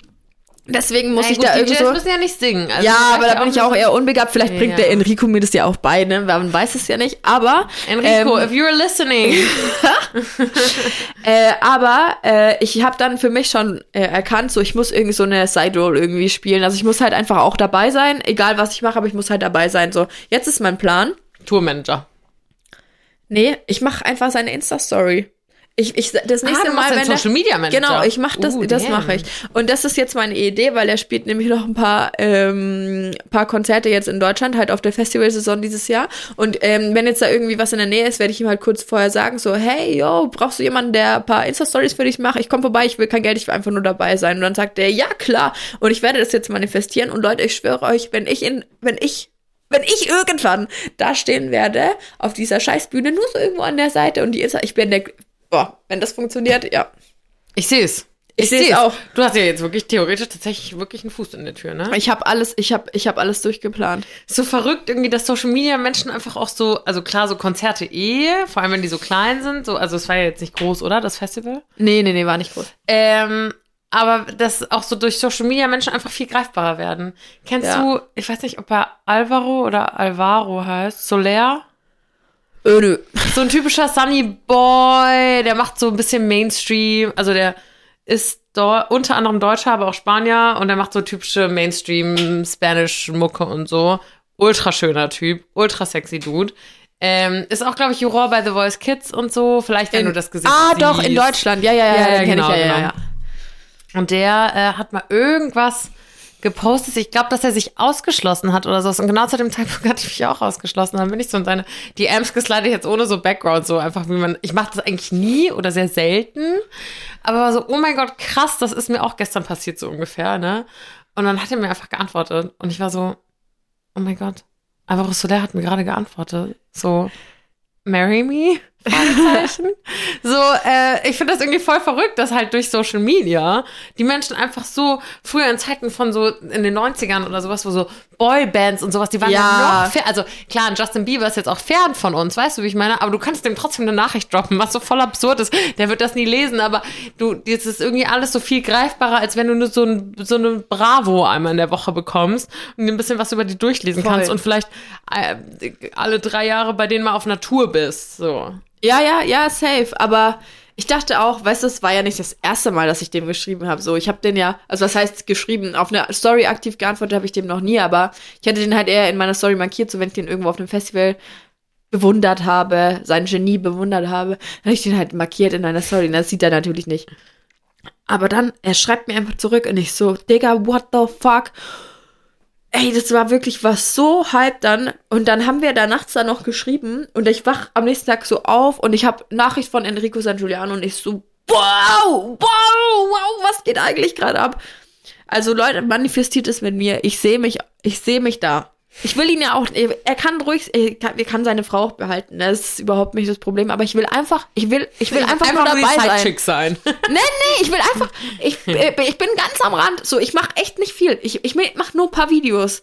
deswegen muss Na ich gut, da irgendwie so. müssen ja nicht singen. Also ja, aber da bin ich auch eher unbegabt. Vielleicht Ja. bringt der Enrico mir das ja auch bei, ne? Man weiß es ja nicht. Aber Enrico, ähm, if you're listening. äh, aber äh, ich habe dann für mich schon äh, erkannt, so ich muss irgendwie so eine Side Roll irgendwie spielen. Also ich muss halt einfach auch dabei sein, egal was ich mache, aber ich muss halt dabei sein. So jetzt ist mein Plan. Tourmanager. Nee, ich mache einfach seine Insta Story. Ich, ich, das nächste Ah, Mal, wenn der- Social Media Manager. Genau, ich mache das, Uh, das mache ich. Und das ist jetzt meine Idee, weil er spielt nämlich noch ein paar, ähm, paar Konzerte jetzt in Deutschland, halt auf der Festivalsaison dieses Jahr. Und ähm, wenn jetzt da irgendwie was in der Nähe ist, werde ich ihm halt kurz vorher sagen, so, hey, yo, brauchst du jemanden, der ein paar Insta-Stories für dich macht? Ich komme vorbei, ich will kein Geld, ich will einfach nur dabei sein. Und dann sagt er, ja, klar. Und ich werde das jetzt manifestieren. Und Leute, ich schwöre euch, wenn ich in, wenn ich wenn ich irgendwann da stehen werde, auf dieser Scheißbühne, nur so irgendwo an der Seite und die Insta, ich bin der, boah, wenn das funktioniert, ja. Ich sehe es. Ich seh's seh's. auch. Du hast ja jetzt wirklich theoretisch tatsächlich wirklich einen Fuß in der Tür, ne? Ich habe alles, ich habe ich hab alles durchgeplant. so verrückt irgendwie, dass Social Media Menschen einfach auch so, also klar, so Konzerte eh, vor allem wenn die so klein sind, so, also es war ja jetzt nicht groß, oder, das Festival? Nee, nee, nee, war nicht groß. Ähm, aber dass auch so durch Social Media Menschen einfach viel greifbarer werden. Kennst Ja. du, ich weiß nicht, ob er Alvaro oder Alvaro heißt, Soler? Ö, nö. So ein typischer Sunny Boy, der macht so ein bisschen Mainstream, also der ist unter anderem Deutscher, aber auch Spanier und der macht so typische Mainstream Spanish Mucke und so. Ultra schöner Typ, ultra sexy Dude. Ähm, ist auch, glaube ich, Juror bei The Voice Kids und so. Vielleicht, wenn In- du das Gesicht Ah, siehst. doch, in Deutschland. Ja, ja, ja, Ja, ja, ja, den kenn genau, ich, ja, ja, genau. ja. Und der äh, hat mal irgendwas gepostet. Ich glaube, dass er sich ausgeschlossen hat oder so. Und genau zu dem Zeitpunkt hatte ich mich auch ausgeschlossen. Dann bin ich so in seine DMs geslidet, jetzt ohne so Background, so einfach wie man. Ich mache das eigentlich nie oder sehr selten. Aber war so, oh mein Gott, krass, das ist mir auch gestern passiert, so ungefähr, ne? Und dann hat er mir einfach geantwortet. Und ich war so, oh mein Gott, Alvaro Soler hat mir gerade geantwortet. So, marry me? So, äh, ich finde das irgendwie voll verrückt, dass halt durch Social Media die Menschen einfach so früher in Zeiten von so in den 90ern oder sowas, wo so Boybands und sowas, die waren ja, noch fer Also klar, Justin Bieber ist jetzt auch fern von uns, weißt du, wie ich meine? Aber du kannst dem trotzdem eine Nachricht droppen, was so voll absurd ist. Der wird das nie lesen, aber du, jetzt ist irgendwie alles so viel greifbarer, als wenn du nur so ein, so eine Bravo einmal in der Woche bekommst und ein bisschen was über die durchlesen Voll. kannst und vielleicht äh, alle drei Jahre bei denen mal auf Natur bist. So. Ja, ja, ja, safe. Aber ich dachte auch, weißt du, es war ja nicht das erste Mal, dass ich dem geschrieben habe. So, ich habe den ja, also was heißt geschrieben, auf eine Story aktiv geantwortet habe ich dem noch nie, aber ich hätte den halt eher in meiner Story markiert, so wenn ich den irgendwo auf einem Festival bewundert habe, sein Genie bewundert habe, dann habe ich den halt markiert in einer Story. Das sieht er natürlich nicht. Aber dann, er schreibt mir einfach zurück und ich so, Digga, what the fuck? Ey, das war wirklich was so halb dann. Und dann haben wir da nachts dann noch geschrieben und ich wach am nächsten Tag so auf und ich habe Nachricht von Enrico San Giuliano und ich so, wow, wow, wow, was geht eigentlich gerade ab? Also Leute, manifestiert es mit mir. Ich sehe mich, ich sehe mich da. Ich will ihn ja auch, er kann ruhig, er kann, er kann seine Frau auch behalten. Das ist überhaupt nicht das Problem. Aber ich will einfach, ich will, ich will einfach, nur die dabei sein. Sidechick sein. Nee, nee, ich will einfach, ich, äh, ich bin ganz am Rand. So, ich mache echt nicht viel. Ich, ich mache nur ein paar Videos.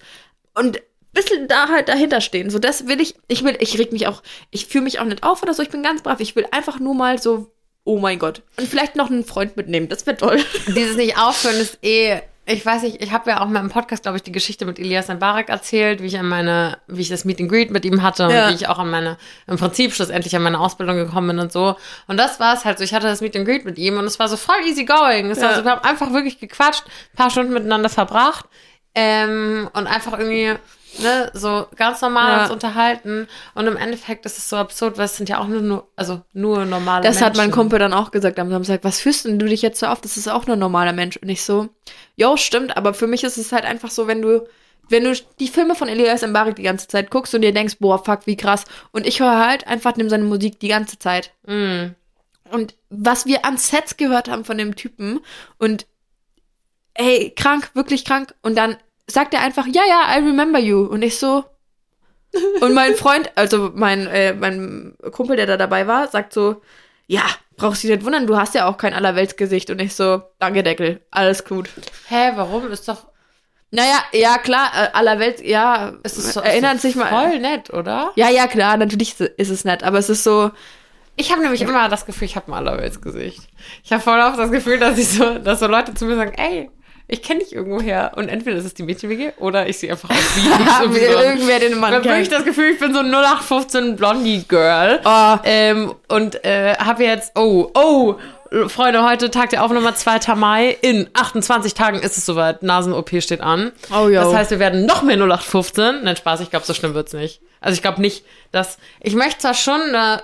Und ein bisschen da halt dahinter stehen. So, das will ich, ich will, ich reg mich auch, ich fühle mich auch nicht auf oder so, ich bin ganz brav. Ich will einfach nur mal so, oh mein Gott. Und vielleicht noch einen Freund mitnehmen, das wird toll. Dieses nicht aufhören ist eh. Ich weiß nicht, ich habe ja auch mal im Podcast, glaube ich, die Geschichte mit Elias Mbarek erzählt, wie ich an meine, wie ich das Meet and Greet mit ihm hatte Ja. und wie ich auch an meine, im Prinzip schlussendlich an meine Ausbildung gekommen bin und so. Und das war es halt so. Ich hatte das Meet and Greet mit ihm und es war so voll easy going. Es war Ja. so, wir haben einfach wirklich gequatscht, paar Stunden miteinander verbracht ähm, und einfach irgendwie ne, so ganz normal Ja. uns unterhalten. Und im Endeffekt ist es so absurd, weil es sind ja auch nur, also nur normale Das Menschen. hat mein Kumpel dann auch gesagt am Samstag. Was fühlst denn du dich jetzt so auf? Das ist auch nur ein normaler Mensch. Und ich so, jo, stimmt, aber für mich ist es halt einfach so, wenn du, wenn du die Filme von Elias Mbarek die ganze Zeit guckst und dir denkst, boah, fuck, wie krass. Und ich höre halt einfach nimm seine Musik die ganze Zeit. Mm. Und was wir an Sets gehört haben von dem Typen und ey, krank, wirklich krank. Und dann sagt er einfach, ja, ja, I remember you. Und ich so. Und mein Freund, also mein, äh, mein Kumpel, der da dabei war, sagt so, ja, brauchst dich nicht wundern, du hast ja auch kein Allerweltsgesicht. Und ich so, danke, Deckel, alles gut. Hä, warum? Ist doch Naja, ja, klar, äh, Allerwelt, ja, Es ist so, erinnert es ist sich mal. Voll nett, oder? Ja, ja, klar, natürlich ist es nett, aber es ist so, Ich habe nämlich immer das Gefühl, ich habe ein Allerweltsgesicht. Ich habe voll oft das Gefühl, dass ich so, dass so Leute zu mir sagen, ey, ich kenne dich irgendwoher. Und entweder ist es die Mädchen-WG oder ich sehe einfach aus wie haben wir irgendwer den Ich Mann habe wirklich kennt. das Gefühl, ich bin so ein 0815 Blondie-Girl. Oh. Ähm, und äh, habe jetzt, oh, oh, Freunde, heute Tag der Aufnahme, 2. Mai. In 28 Tagen ist es soweit. Nasen-OP steht an. Oh, yo. Das heißt, wir werden noch mehr 0815. Nein, Spaß, ich glaube, so schlimm wird's nicht. Also ich glaube nicht, dass. Ich möchte zwar schon eine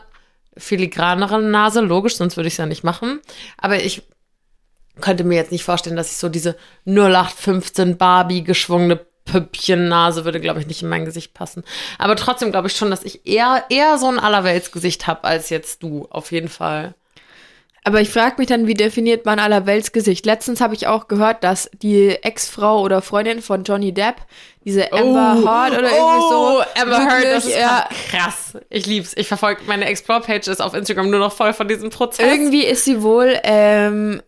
filigranere Nase, logisch, sonst würde ich es ja nicht machen. Aber ich könnte mir jetzt nicht vorstellen, dass ich so diese 0815 Barbie geschwungene Püppchen-Nase würde, glaube ich, nicht in mein Gesicht passen. Aber trotzdem glaube ich schon, dass ich eher, eher so ein Allerweltsgesicht habe als jetzt du, auf jeden Fall. Aber ich frage mich dann, wie definiert man Allerweltsgesicht? Letztens habe ich auch gehört, dass die Ex-Frau oder Freundin von Johnny Depp, diese Amber Heard oder irgendwie so, Oh, Amber Heard, das ist ja, krass. Ich lieb's. Ich verfolge meine Explore-Page ist auf Instagram nur noch voll von diesem Prozess. irgendwie ist sie wohl, ähm,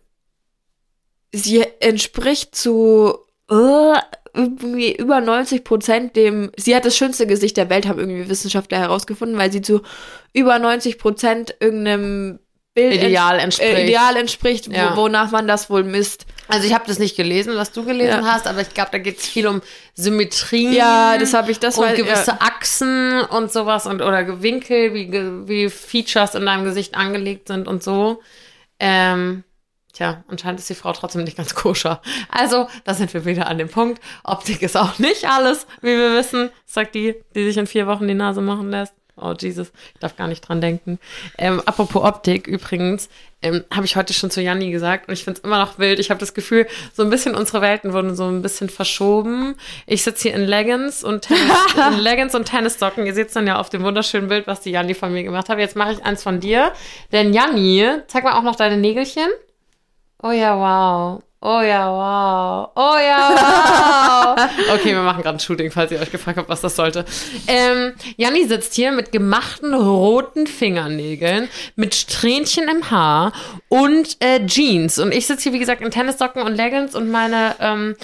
sie entspricht zu äh, irgendwie über 90 Prozent dem, sie hat das schönste Gesicht der Welt, haben irgendwie Wissenschaftler herausgefunden, weil sie zu über 90 Prozent irgendeinem Bild Ideal ents- entspricht. Äh, Ideal entspricht, wo, Ja. wonach man das wohl misst. Also ich habe das nicht gelesen, was du gelesen Ja. hast, aber ich glaube, da geht es viel um Symmetrien. Ja, das habe ich, das und war- gewisse ja. Achsen und sowas und oder Winkel, wie, wie Features in deinem Gesicht angelegt sind und so. Ähm, tja, anscheinend ist die Frau trotzdem nicht ganz koscher. Also, da sind wir wieder an dem Punkt. Optik ist auch nicht alles, wie wir wissen, sagt die, die sich in vier Wochen die Nase machen lässt. Oh Jesus, ich darf gar nicht dran denken. Ähm, apropos Optik übrigens, ähm, habe ich heute schon zu Janni gesagt und ich finde es immer noch wild. Ich habe das Gefühl, so ein bisschen unsere Welten wurden so ein bisschen verschoben. Ich sitze hier in Leggings und Tennis, in Leggings und Tennissocken. Ihr seht es dann ja auf dem wunderschönen Bild, was die Janni von mir gemacht hat. Jetzt mache ich eins von dir. Denn Janni, zeig mal auch noch deine Nägelchen. Oh ja, wow. Oh ja, wow. Oh ja, wow. Okay, wir machen gerade ein Shooting, falls ihr euch gefragt habt, was das sollte. Ähm, Janni sitzt hier mit gemachten roten Fingernägeln, mit Strähnchen im Haar und äh, Jeans. Und ich sitze hier, wie gesagt, in Tennissocken und Leggings und meine, ähm,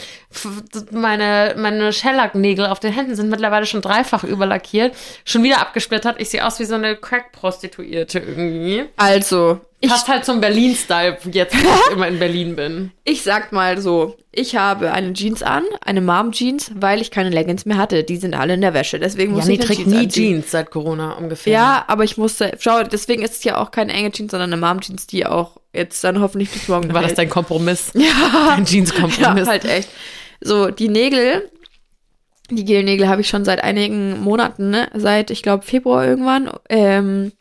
meine, meine Shellac-Nägel auf den Händen sind mittlerweile schon dreifach überlackiert, schon wieder abgesplittert. Ich sehe aus wie so eine Crack-Prostituierte irgendwie. Also, ich, Passt halt zum Berlin-Style, jetzt, wo ich immer in Berlin bin. ich sag mal so, ich habe eine Jeans an, eine Mom-Jeans, weil ich keine Leggings mehr hatte. Die sind alle in der Wäsche. Deswegen muss Janni ich trägt Jeans nie anziehen. Jeans seit Corona ungefähr. Ja, aber ich musste, schau, deswegen ist es ja auch keine enge Jeans, sondern eine Mom-Jeans, die auch jetzt dann hoffentlich bis morgen War das dein Kompromiss? Ja, Dein Jeans-Kompromiss? ja, halt echt. So, die Nägel, die Gelnägel habe ich schon seit einigen Monaten, ne? seit, ich glaube, Februar irgendwann, ähm,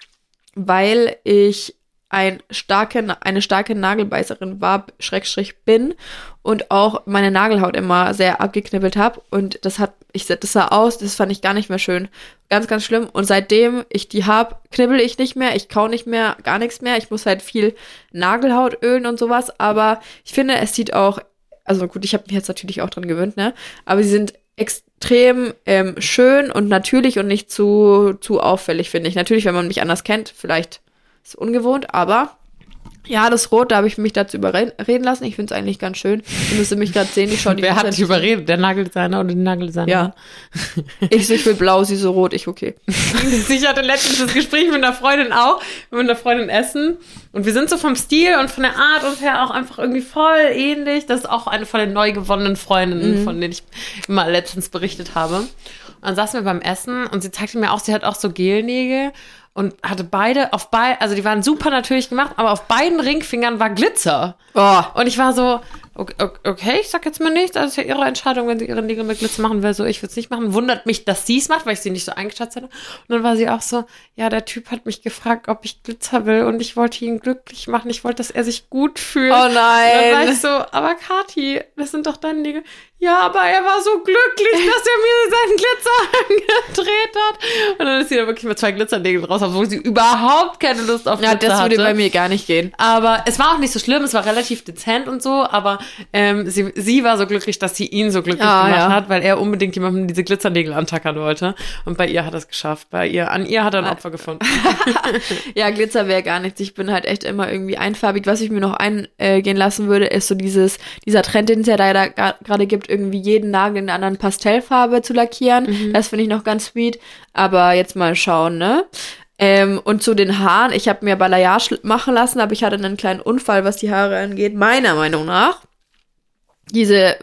weil ich ein starke, eine starke Nagelbeißerin war, Schrägstrich bin und auch meine Nagelhaut immer sehr abgeknibbelt habe und das hat, ich das sah aus, das fand ich gar nicht mehr schön, ganz, ganz schlimm und seitdem ich die hab, knibbel ich nicht mehr, ich kau nicht mehr, gar nichts mehr, ich muss halt viel Nagelhaut ölen und sowas, aber ich finde, es sieht auch, also gut, ich habe mich jetzt natürlich auch dran gewöhnt, ne, aber sie sind extrem ähm, schön und natürlich und nicht zu, zu auffällig, finde ich. Natürlich, wenn man mich anders kennt, vielleicht ist ungewohnt, aber ja, das Rot, da habe ich mich dazu überreden lassen. Ich finde es eigentlich ganz schön. Ihr müsst mich gerade sehen, ich schaue die Wer hat dich überredet? Der Nageldesigner oder die Nageldesigner? Ja. Ich so, ich will blau, sie so rot, ich okay. Ich hatte letztens das Gespräch mit einer Freundin auch, mit einer Freundin essen. Und wir sind so vom Stil und von der Art und her auch einfach irgendwie voll ähnlich. Das ist auch eine von den neu gewonnenen Freundinnen, von denen ich immer letztens berichtet habe. Und dann saßen wir beim Essen und sie zeigte mir auch, sie hat auch so Gelnägel und hatte beide auf beiden, also die waren super natürlich gemacht, aber auf beiden Ringfingern war Glitzer. Oh, Und ich war so, okay, okay, ich sag jetzt mal nichts, das ist ja ihre Entscheidung, wenn sie ihre Nägel mit Glitzer machen will, so ich würde es nicht machen. Wundert mich, dass sie es macht, weil ich sie nicht so eingeschätzt hätte. Und dann war sie auch so, ja, der Typ hat mich gefragt, ob ich Glitzer will und ich wollte ihn glücklich machen, ich wollte, dass er sich gut fühlt. Oh Und dann war nein. ich so, aber Kathi, das sind doch deine Nägel. Ja, aber er war so glücklich, dass er mir seinen Glitzer angedreht hat. Und dann ist sie da wirklich mit zwei Glitzernägeln raus, obwohl sie überhaupt keine Lust auf ja, Glitzer das würde hatte. bei mir gar nicht gehen. Aber es war auch nicht so schlimm, es war relativ dezent und so, aber ähm, sie, sie war so glücklich, dass sie ihn so glücklich Ah, gemacht ja. hat, weil er unbedingt jemandem diese Glitzernägel antackern wollte. Und bei ihr hat er es geschafft. Bei ihr, an ihr hat er ein Opfer gefunden. Ja, Glitzer wäre gar nichts. Ich bin halt echt immer irgendwie einfarbig. Was ich mir noch eingehen lassen würde, ist so dieses, dieser Trend, den es ja gra- gerade gibt, irgendwie jeden Nagel in einer anderen Pastellfarbe zu lackieren. Das finde ich noch ganz sweet. Aber jetzt mal schauen, ne? Ähm, und zu den Haaren, ich habe mir Balayage machen lassen, aber ich hatte einen kleinen Unfall, was die Haare angeht, meiner Meinung nach. Diese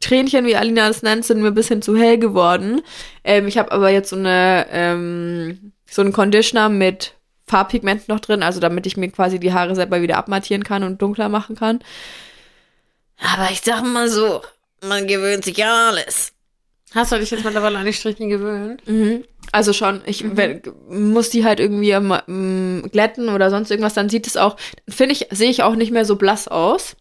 Tränchen, wie Alina es nennt, sind mir ein bisschen zu hell geworden. Ähm, ich habe aber jetzt so eine ähm, so einen Conditioner mit Farbpigment noch drin, also damit ich mir quasi die Haare selber wieder abmattieren kann und dunkler machen kann. Aber ich sag mal so, man gewöhnt sich ja alles. Hast du dich jetzt mittlerweile an die Strichen gewöhnt? Mhm. Also schon, ich wenn- muss die halt irgendwie ähm, glätten oder sonst irgendwas, dann sieht es auch, finde ich, sehe ich auch nicht mehr so blass aus.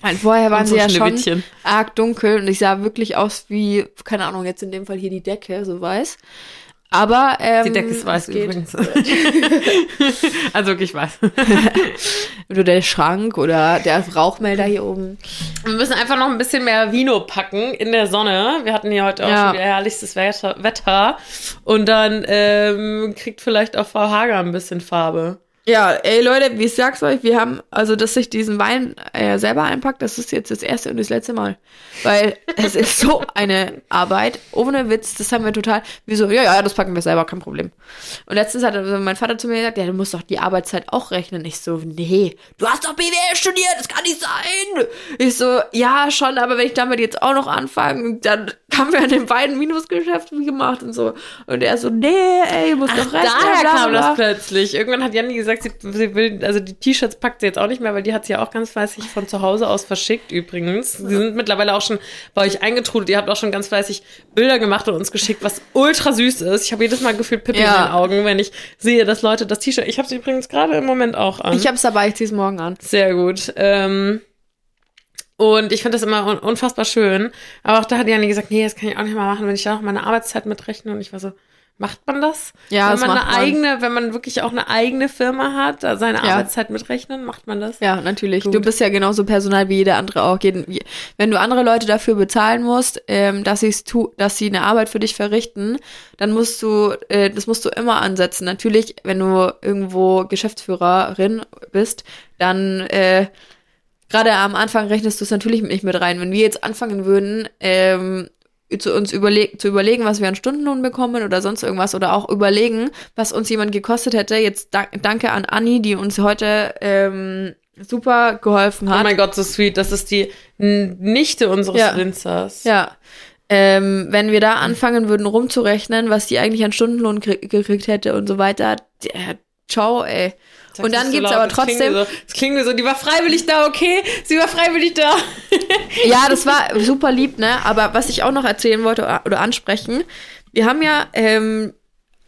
Weil vorher waren sie ja schon arg dunkel und ich sah wirklich aus wie, keine Ahnung, jetzt in dem Fall hier die Decke, so weiß. Aber ähm, Die Decke ist weiß übrigens. also wirklich weiß. Oder der Schrank oder der Rauchmelder hier oben. Wir müssen einfach noch ein bisschen mehr Vino packen in der Sonne. Wir hatten hier heute auch Ja. schon wieder herrlichstes Wetter, Wetter. Und dann ähm, kriegt vielleicht auch Frau Hager ein bisschen Farbe. Ja, ey Leute, wie ich sag's euch, wir haben, also dass ich diesen Wein äh, selber einpackt, das ist jetzt das erste und das letzte Mal. Weil es ist so eine Arbeit, ohne Witz, das haben wir total, wie so, ja, ja, das packen wir selber, kein Problem. Und letztens hat also mein Vater zu mir gesagt, ja, du musst doch die Arbeitszeit auch rechnen. Ich so, nee, du hast doch BWL studiert, das kann nicht sein. Ich so, ja, schon, aber wenn ich damit jetzt auch noch anfange, dann haben wir an den beiden Minusgeschäft wie gemacht und so. Und er so, nee, ey, muss doch rechnen. Daher bla, bla, kam das plötzlich. Irgendwann hat Janni gesagt, sie, sie will, also die T-Shirts packt sie jetzt auch nicht mehr, weil die hat sie ja auch ganz fleißig von zu Hause aus verschickt übrigens. Sie sind mittlerweile auch schon bei euch eingetrudelt. Ihr habt auch schon ganz fleißig Bilder gemacht und uns geschickt, was ultra süß ist. Ich habe jedes Mal gefühlt Pippi Ja. in den Augen, wenn ich sehe, dass Leute das T-Shirt, ich habe sie übrigens gerade im Moment auch an. Ich hab's dabei, ich zieh's morgen an. Sehr gut. Ähm, und ich finde das immer un unfassbar schön. Aber auch da hat Janni gesagt, nee, das kann ich auch nicht mal machen, wenn ich da noch meine Arbeitszeit mitrechne. Und ich war so, Macht man das? Ja, wenn das man macht eine man. eigene, wenn man wirklich auch eine eigene Firma hat, da seine Ja. Arbeitszeit mitrechnen, macht man das? Ja, natürlich. Gut. Du bist ja genauso Personal wie jeder andere auch. Jeden, wenn du andere Leute dafür bezahlen musst, ähm, dass, sie's tu, dass sie eine Arbeit für dich verrichten, dann musst du, äh, das musst du immer ansetzen. Natürlich, wenn du irgendwo Geschäftsführerin bist, dann äh, gerade am Anfang rechnest du es natürlich nicht mit rein. Wenn wir jetzt anfangen würden, ähm, zu uns überleg zu überlegen, was wir an Stundenlohn bekommen oder sonst irgendwas oder auch überlegen, was uns jemand gekostet hätte. Jetzt da danke an Anni, die uns heute ähm, super geholfen Oh hat. mein Gott, so sweet. Das ist die Nichte unseres Ja. Winzers. ja. Ähm, wenn wir da anfangen würden rumzurechnen, was die eigentlich an Stundenlohn krie- gekriegt hätte und so weiter, der, ciao, ey. Sag's Und dann so gibt's laut, aber das klingt trotzdem- So, das klingt mir so, die war freiwillig da, okay? Sie war freiwillig da. Ja, das war super lieb, ne? Aber was ich auch noch erzählen wollte oder- oder ansprechen, wir haben ja, ähm,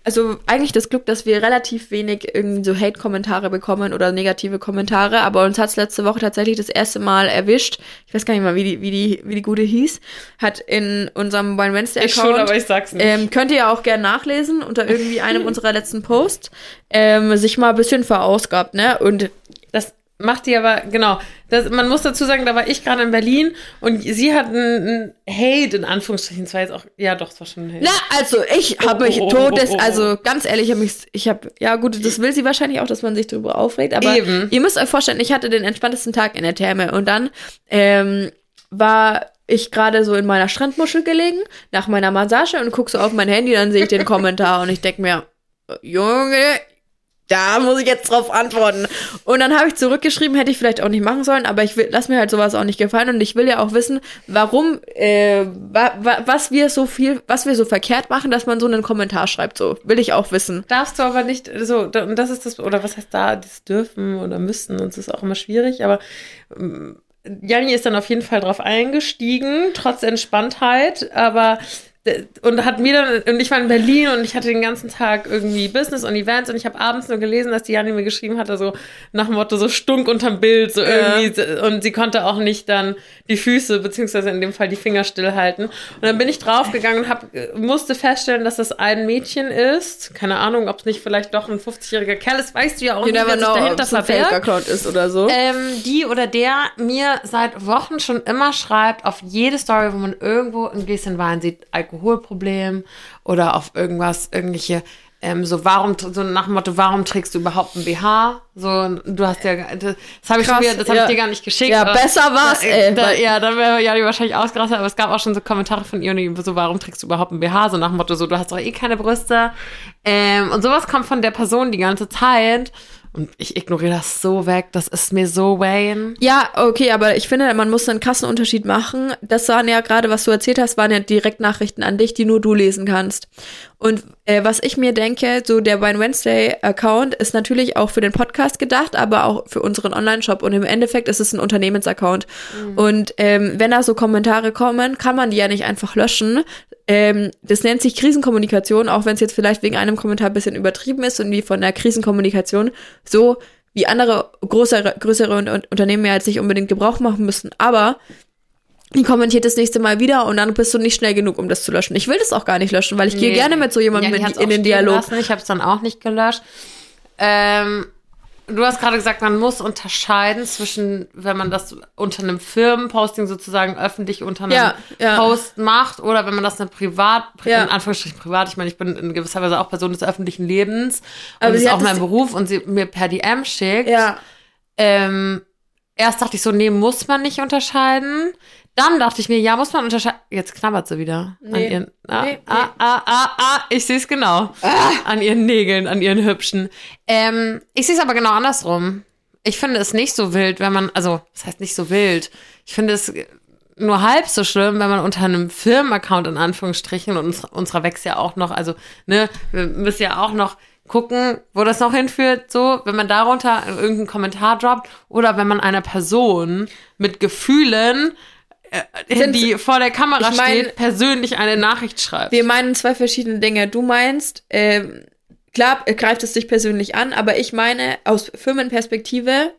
also eigentlich das Glück, dass wir relativ wenig irgendwie so Hate-Kommentare bekommen oder negative Kommentare, aber uns hat's letzte Woche tatsächlich das erste Mal erwischt. Ich weiß gar nicht mal, wie die, wie die, wie die gute hieß. Hat in unserem Wine Wednesday Ich schon, Account. aber ich sag's nicht. Ähm, könnt ihr ja auch gerne nachlesen unter irgendwie einem unserer letzten Posts. Ähm, sich mal ein bisschen verausgabt, ne? Und macht die aber, genau. Das, man muss dazu sagen, da war ich gerade in Berlin und sie hat einen Hate, in Anführungsstrichen, zwar jetzt auch, ja doch, es war schon ein Hate. Na, also ich habe mich Oh, oh, oh, todes, oh, oh. also ganz ehrlich, ich habe mich, ich habe, ja gut, das will sie wahrscheinlich auch, dass man sich darüber aufregt, aber Eben. ihr müsst euch vorstellen, ich hatte den entspanntesten Tag in der Therme und dann ähm, war ich gerade so in meiner Strandmuschel gelegen, nach meiner Massage und guck so auf mein Handy, dann sehe ich den Kommentar und ich denk mir, äh, Junge, da muss ich jetzt drauf antworten. Und dann habe ich zurückgeschrieben, hätte ich vielleicht auch nicht machen sollen, aber ich will, lass mir halt sowas auch nicht gefallen und ich will ja auch wissen, warum, äh, wa, wa, was wir so viel, was wir so verkehrt machen, dass man so einen Kommentar schreibt. So will ich auch wissen. Darfst du aber nicht, so, und das ist das, oder was heißt da, das dürfen oder müssen, und das ist auch immer schwierig, aber ähm, Janni ist dann auf jeden Fall drauf eingestiegen, trotz Entspanntheit, aber und hat mir dann, und ich war in Berlin und ich hatte den ganzen Tag irgendwie Business und Events und ich habe abends nur gelesen, dass die Janni mir geschrieben hatte, so nach dem Motto, so stunk unterm Bild, so Ja. irgendwie, und sie konnte auch nicht dann die Füße, beziehungsweise in dem Fall die Finger stillhalten. Und dann bin ich draufgegangen und hab, musste feststellen, dass das ein Mädchen ist. Keine Ahnung, ob es nicht vielleicht doch ein 50-jähriger Kerl ist, weißt du ja auch You nicht, wer sich know, dahinter ein verbirgt. Fake-Account ist oder so. Ähm, die oder der mir seit Wochen schon immer schreibt, auf jede Story, wo man irgendwo ein Gläschen Wein sieht, Alkoholproblem oder auf irgendwas, irgendwelche, ähm, so warum, so nach dem Motto, warum trägst du überhaupt ein BH? So, du hast ja, das, das habe ich Krass, wieder, das habe ja. ich dir gar nicht geschickt. Ja, aber- besser war's, da, ey, Da, ja, da wäre ja die wahrscheinlich ausgerastet, aber es gab auch schon so Kommentare von ihr, die so, warum trägst du überhaupt ein BH? So nach dem Motto, so, du hast doch eh keine Brüste. Ähm, und sowas kommt von der Person die ganze Zeit. Und ich ignoriere das so weg. Das ist mir so Wayne. Ja, okay, aber ich finde, man muss einen krassen Unterschied machen. Das waren ja gerade, was du erzählt hast, waren ja Direktnachrichten an dich, die nur du lesen kannst. Und äh, was ich mir denke, so der Wine Wednesday Account ist natürlich auch für den Podcast gedacht, aber auch für unseren Online-Shop. Und im Endeffekt ist es ein Unternehmensaccount. Und ähm, wenn da so Kommentare kommen, kann man die ja nicht einfach löschen. Ähm, das nennt sich Krisenkommunikation, auch wenn es jetzt vielleicht wegen einem Kommentar ein bisschen übertrieben ist und wie von der Krisenkommunikation so wie andere größere, größere Un- Un- Unternehmen ja jetzt nicht unbedingt Gebrauch machen müssen. Aber die kommentiert das nächste Mal wieder und dann bist du nicht schnell genug, um das zu löschen. Ich will das auch gar nicht löschen, weil ich gehe Nee. gerne mit so jemandem Ja, in den Dialog. Lassen. Ich habe es dann auch nicht gelöscht. Ähm, du hast gerade gesagt, man muss unterscheiden zwischen, wenn man das unter einem Firmenposting sozusagen öffentlich unter einem Ja, ja. Post macht oder wenn man das eine privat, Ja. in Anführungsstrichen privat, ich meine, ich bin in gewisser Weise auch Person des öffentlichen Lebens und Aber sie ist auch mein Beruf und sie mir per DM schickt. Ja, Ähm, erst dachte ich so, nee, muss man nicht unterscheiden. Dann dachte ich mir, ja, muss man unterscheiden. Jetzt knabbert sie wieder. An Nee. ihren, ah, Nee, ah, ah, ah, ah, ich sehe es genau. An ihren Nägeln, an ihren hübschen. Ähm, ich sehe es aber genau andersrum. Ich finde es nicht so wild, wenn man, also, das heißt nicht so wild. Ich finde es nur halb so schlimm, wenn man unter einem Firmenaccount in Anführungsstrichen und uns, unserer wächst ja auch noch, also, ne, wir müssen ja auch noch gucken, wo das noch hinführt, so, wenn man darunter irgendeinen Kommentar droppt oder wenn man einer Person mit Gefühlen, Sind- die vor der Kamera Ich mein- steht, persönlich eine Nachricht schreibt. wir meinen zwei verschiedene Dinge. Du meinst, ähm, klar äh, greift es dich persönlich an, aber ich meine aus Firmenperspektive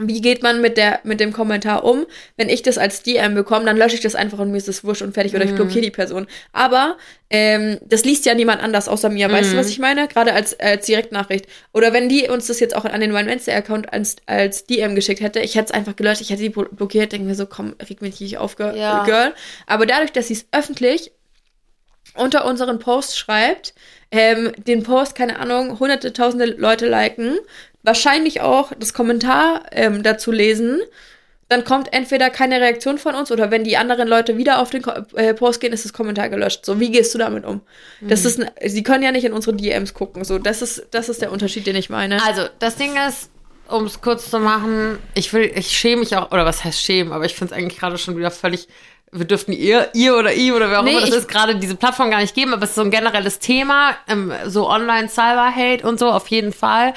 wie geht man mit der mit dem Kommentar um? Wenn ich das als DM bekomme, dann lösche ich das einfach und mir ist das wurscht und fertig oder ich blockiere die Person. Aber ähm, das liest ja niemand anders außer mir. Weißt du, was ich meine? Gerade als, als Direktnachricht. Oder wenn die uns das jetzt auch an den One Wednesday Account als, als DM geschickt hätte, ich hätte es einfach gelöscht, ich hätte die blo- blockiert, denke mir so, komm, reg mich nicht auf, Girl. Ja. Girl. Aber dadurch, dass sie es öffentlich unter unseren Post schreibt, ähm, den Post, keine Ahnung, hunderte, tausende Leute liken, wahrscheinlich auch das Kommentar ähm, dazu lesen, dann kommt entweder keine Reaktion von uns oder wenn die anderen Leute wieder auf den Ko äh, Post gehen, ist das Kommentar gelöscht. So, wie gehst du damit um? Das ist, sie können ja nicht in unsere DMs gucken. So, das ist, das ist der Unterschied, den ich meine. Also, das Ding ist, um es kurz zu machen, ich will, ich schäme mich auch, oder was heißt schämen, aber ich finde es eigentlich gerade schon wieder völlig, wir dürften ihr, ihr oder ihm oder wer auch Nee, immer das ist, gerade diese Plattform gar nicht geben, aber es ist so ein generelles Thema, ähm, so Online-Cyber-Hate und so, auf jeden Fall.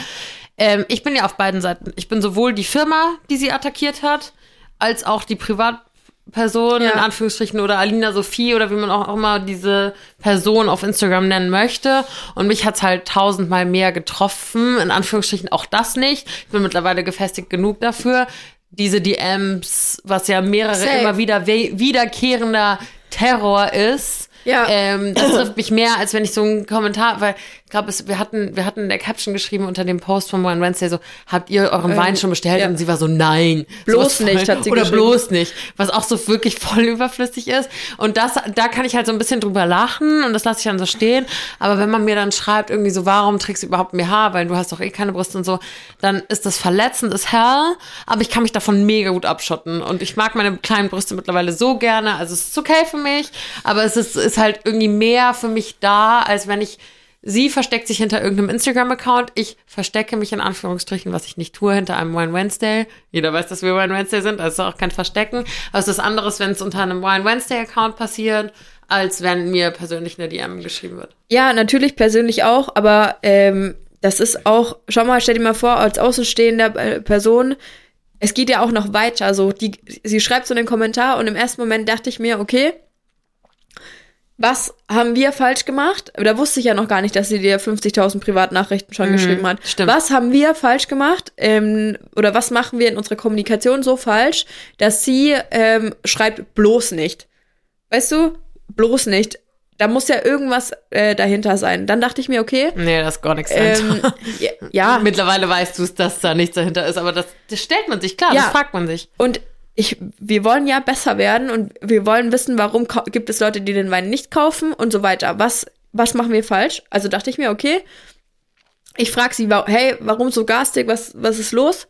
Ähm, ich bin ja auf beiden Seiten. Ich bin sowohl die Firma, die sie attackiert hat, als auch die Privatperson, Ja. in Anführungsstrichen, oder Alina Sophie oder wie man auch immer diese Person auf Instagram nennen möchte. Und mich hat's halt tausendmal mehr getroffen, in Anführungsstrichen auch das nicht. Ich bin mittlerweile gefestigt genug dafür. Diese DMs, was ja mehrere Safe. immer wieder wiederkehrender Terror ist. Ja. Ähm, das trifft mich mehr, als wenn ich so einen Kommentar, weil ich glaube, wir hatten, wir hatten in der Caption geschrieben unter dem Post von One Wednesday so, habt ihr euren Wein schon bestellt? Ähm, ja. Und sie war so, nein. Bloß nicht, voll- hat sie Oder bloß nicht. Was auch so wirklich voll überflüssig ist. Und das, da kann ich halt so ein bisschen drüber lachen und das lasse ich dann so stehen. Aber wenn man mir dann schreibt, irgendwie so, warum trägst du überhaupt mehr Haar? Weil du hast doch eh keine Brust und so, dann ist das verletzend, ist hell. Aber ich kann mich davon mega gut abschotten. Und ich mag meine kleinen Brüste mittlerweile so gerne. Also es ist okay für mich. Aber es ist, ist halt irgendwie mehr für mich da, als wenn ich Sie versteckt sich hinter irgendeinem Instagram-Account. Ich verstecke mich in Anführungsstrichen, was ich nicht tue, hinter einem Wine Wednesday. Jeder weiß, dass wir Wine Wednesday sind, also auch kein Verstecken. Aber es ist anderes, wenn es unter einem Wine Wednesday-Account passiert, als wenn mir persönlich eine DM geschrieben wird. Ja, natürlich persönlich auch, aber ähm, das ist auch, schau mal, stell dir mal vor, als außenstehender äh, Person, es geht ja auch noch weiter. So, die, sie schreibt so einen Kommentar und im ersten Moment dachte ich mir, okay, was haben wir falsch gemacht? Da wusste ich ja noch gar nicht, dass sie dir 50.000 Privatnachrichten schon geschrieben hat. stimmt. Was haben wir falsch gemacht? Ähm, oder was machen wir in unserer Kommunikation so falsch, dass sie ähm, schreibt bloß nicht? Weißt du? Bloß nicht. Da muss ja irgendwas äh, dahinter sein. Dann dachte ich mir, okay, Nee, das ist gar nichts ähm, dahinter. ja, ja, Mittlerweile weißt du es, dass da nichts dahinter ist, aber das, das stellt man sich, klar, Ja. das fragt man sich. und ich, wir wollen ja besser werden und wir wollen wissen, warum gibt es Leute, die den Wein nicht kaufen und so weiter. Was, was machen wir falsch? Also dachte ich mir, okay, ich frage sie, hey, warum so garstig, was, was ist los?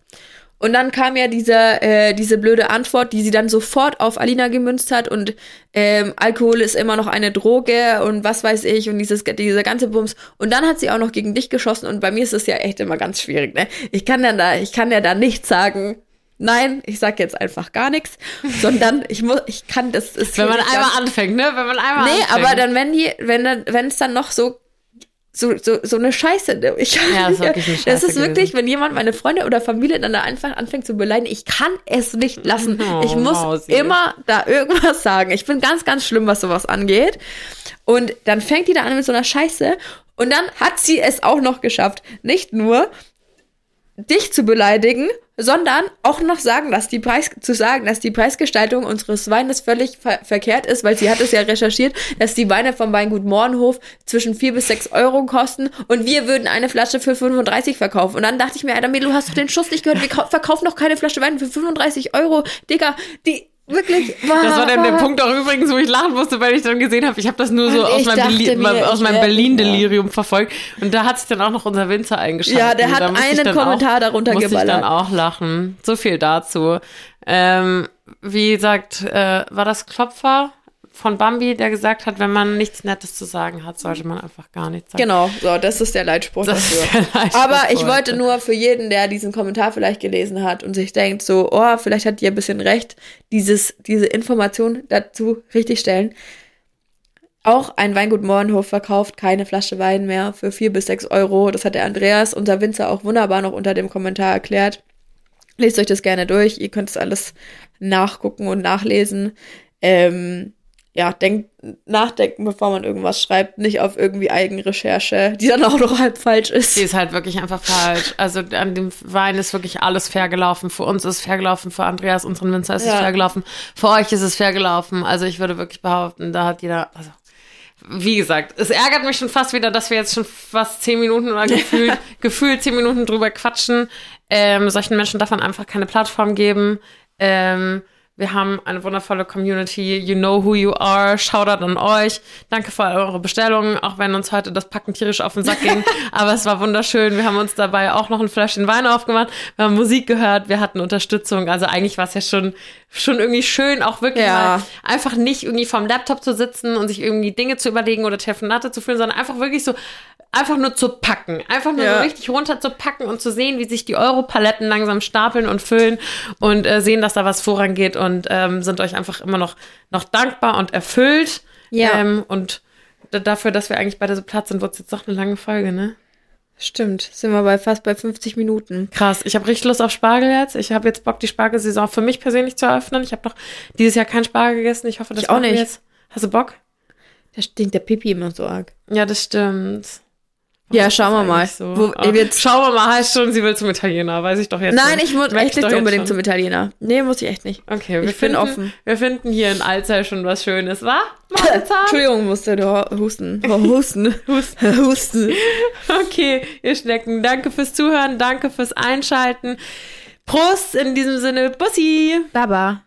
Und dann kam ja diese, äh, diese blöde Antwort, die sie dann sofort auf Alina gemünzt hat und ähm, Alkohol ist immer noch eine Droge und was weiß ich und dieses, dieser ganze Bums. Und dann hat sie auch noch gegen dich geschossen und bei mir ist es ja echt immer ganz schwierig, ne? Ich kann dann da, ich kann ja da nicht sagen, nein, ich sag jetzt einfach gar nichts, sondern ich muss, ich kann, das ist Wenn man einmal ganz- anfängt, ne? Wenn man einmal Nee, anfängt. aber dann, wenn die, wenn dann, wenn es dann noch so, so, so, so eine Scheiße, ne? ich, Ja, das ist wirklich eine das Scheiße ist wirklich, wenn jemand meine Freunde oder Familie dann da einfach anfängt zu beleidigen, ich kann es nicht lassen. Oh, ich muss Mausi. immer da irgendwas sagen. Ich bin ganz, ganz schlimm, was sowas angeht. Und dann fängt die da an mit so einer Scheiße und dann hat sie es auch noch geschafft, nicht nur dich zu beleidigen, sondern auch noch sagen, dass die Preis zu sagen, dass die Preisgestaltung unseres Weines völlig ver verkehrt ist, weil sie hat es ja recherchiert, dass die Weine vom Weingut Mohrenhof zwischen vier bis sechs Euro kosten und wir würden eine Flasche für 35 verkaufen. Und dann dachte ich mir, Alter, du hast doch den Schuss nicht gehört, wir kau- verkaufen noch keine Flasche Wein für 35 Euro. Digga, die wirklich. Das war dann der Punkt auch übrigens, wo ich lachen musste, weil ich dann gesehen habe, ich habe das nur so Und aus ich meinem, Beli- mir, aus meinem Berlin-Delirium verfolgt. Und da hat sich dann auch noch unser Winzer eingeschaltet. Ja, der hat einen Kommentar auch, darunter musste geballert. ich dann auch lachen. So viel dazu. Ähm, wie gesagt, äh, war das Klopfer von Bambi, der gesagt hat, wenn man nichts Nettes zu sagen hat, sollte man einfach gar nichts sagen. Genau, so, das ist der Leitspruch Das dafür. der Leitspruch Aber ich wollte nur für jeden, der diesen Kommentar vielleicht gelesen hat und sich denkt, so, oh, vielleicht hat die ein bisschen recht, dieses, diese Information dazu richtig stellen. Auch ein Weingut Mohrenhof verkauft keine Flasche Wein mehr für vier bis sechs Euro. Das hat der Andreas, unser Winzer, auch wunderbar noch unter dem Kommentar erklärt. Lest euch das gerne durch. Ihr könnt es alles nachgucken und nachlesen. Ähm, ja, denkt, nachdenken, bevor man irgendwas schreibt, nicht auf irgendwie Eigenrecherche, die dann auch noch halb falsch ist. Die ist halt wirklich einfach falsch. Also an dem Wein ist wirklich alles fair gelaufen. Für uns ist es fair gelaufen, für Andreas, unseren Winzer, ist es Ja. fair gelaufen. Für euch ist es fair gelaufen. Also ich würde wirklich behaupten, da hat jeder, also wie gesagt, es ärgert mich schon fast wieder, dass wir jetzt schon fast zehn Minuten oder gefühlt, gefühlt zehn Minuten drüber quatschen. Ähm, solchen Menschen darf man einfach keine Plattform geben. Ähm, wir haben eine wundervolle Community. You know who you are. Shoutout an euch. Danke für eure Bestellungen, auch wenn uns heute das Packen tierisch auf den Sack ging. Aber es war wunderschön. Wir haben uns dabei auch noch ein Fläschchen Wein aufgemacht. Wir haben Musik gehört. Wir hatten Unterstützung. Also eigentlich war es ja schon, schon irgendwie schön, auch wirklich Ja. mal einfach nicht irgendwie vorm Laptop zu sitzen und sich irgendwie Dinge zu überlegen oder Telefonate zu führen, sondern einfach wirklich so, einfach nur zu packen. Einfach nur Ja. so richtig runter zu packen und zu sehen, wie sich die Europaletten langsam stapeln und füllen und äh, sehen, dass da was vorangeht und ähm, sind euch einfach immer noch, noch dankbar und erfüllt. Ja. Ähm, und da- dafür, dass wir eigentlich beide so platt sind, wird es jetzt doch eine lange Folge, ne? Stimmt, sind wir bei fast bei 50 Minuten. Krass, ich habe richtig Lust auf Spargel jetzt. Ich habe jetzt Bock, die Spargelsaison für mich persönlich zu eröffnen. Ich habe noch dieses Jahr keinen Spargel gegessen. Ich hoffe, das Ich auch nicht. Jetzt. Hast du Bock? Da stinkt der Pipi immer so arg. Ja, das stimmt. Ja, schauen wir mal. So? Wo- schauen wir mal, heißt schon, sie will zum Italiener, weiß ich doch jetzt Nein, schon. ich muss echt nicht unbedingt zum Italiener. Nee, muss ich echt nicht. Okay, wir Ich bin finden, offen. Wir finden hier in Alzey schon was Schönes, wa? Entschuldigung, musste du husten. Husten. husten. husten. Okay, ihr Schnecken, danke fürs Zuhören, danke fürs Einschalten. Prost in diesem Sinne, Bussi! Baba.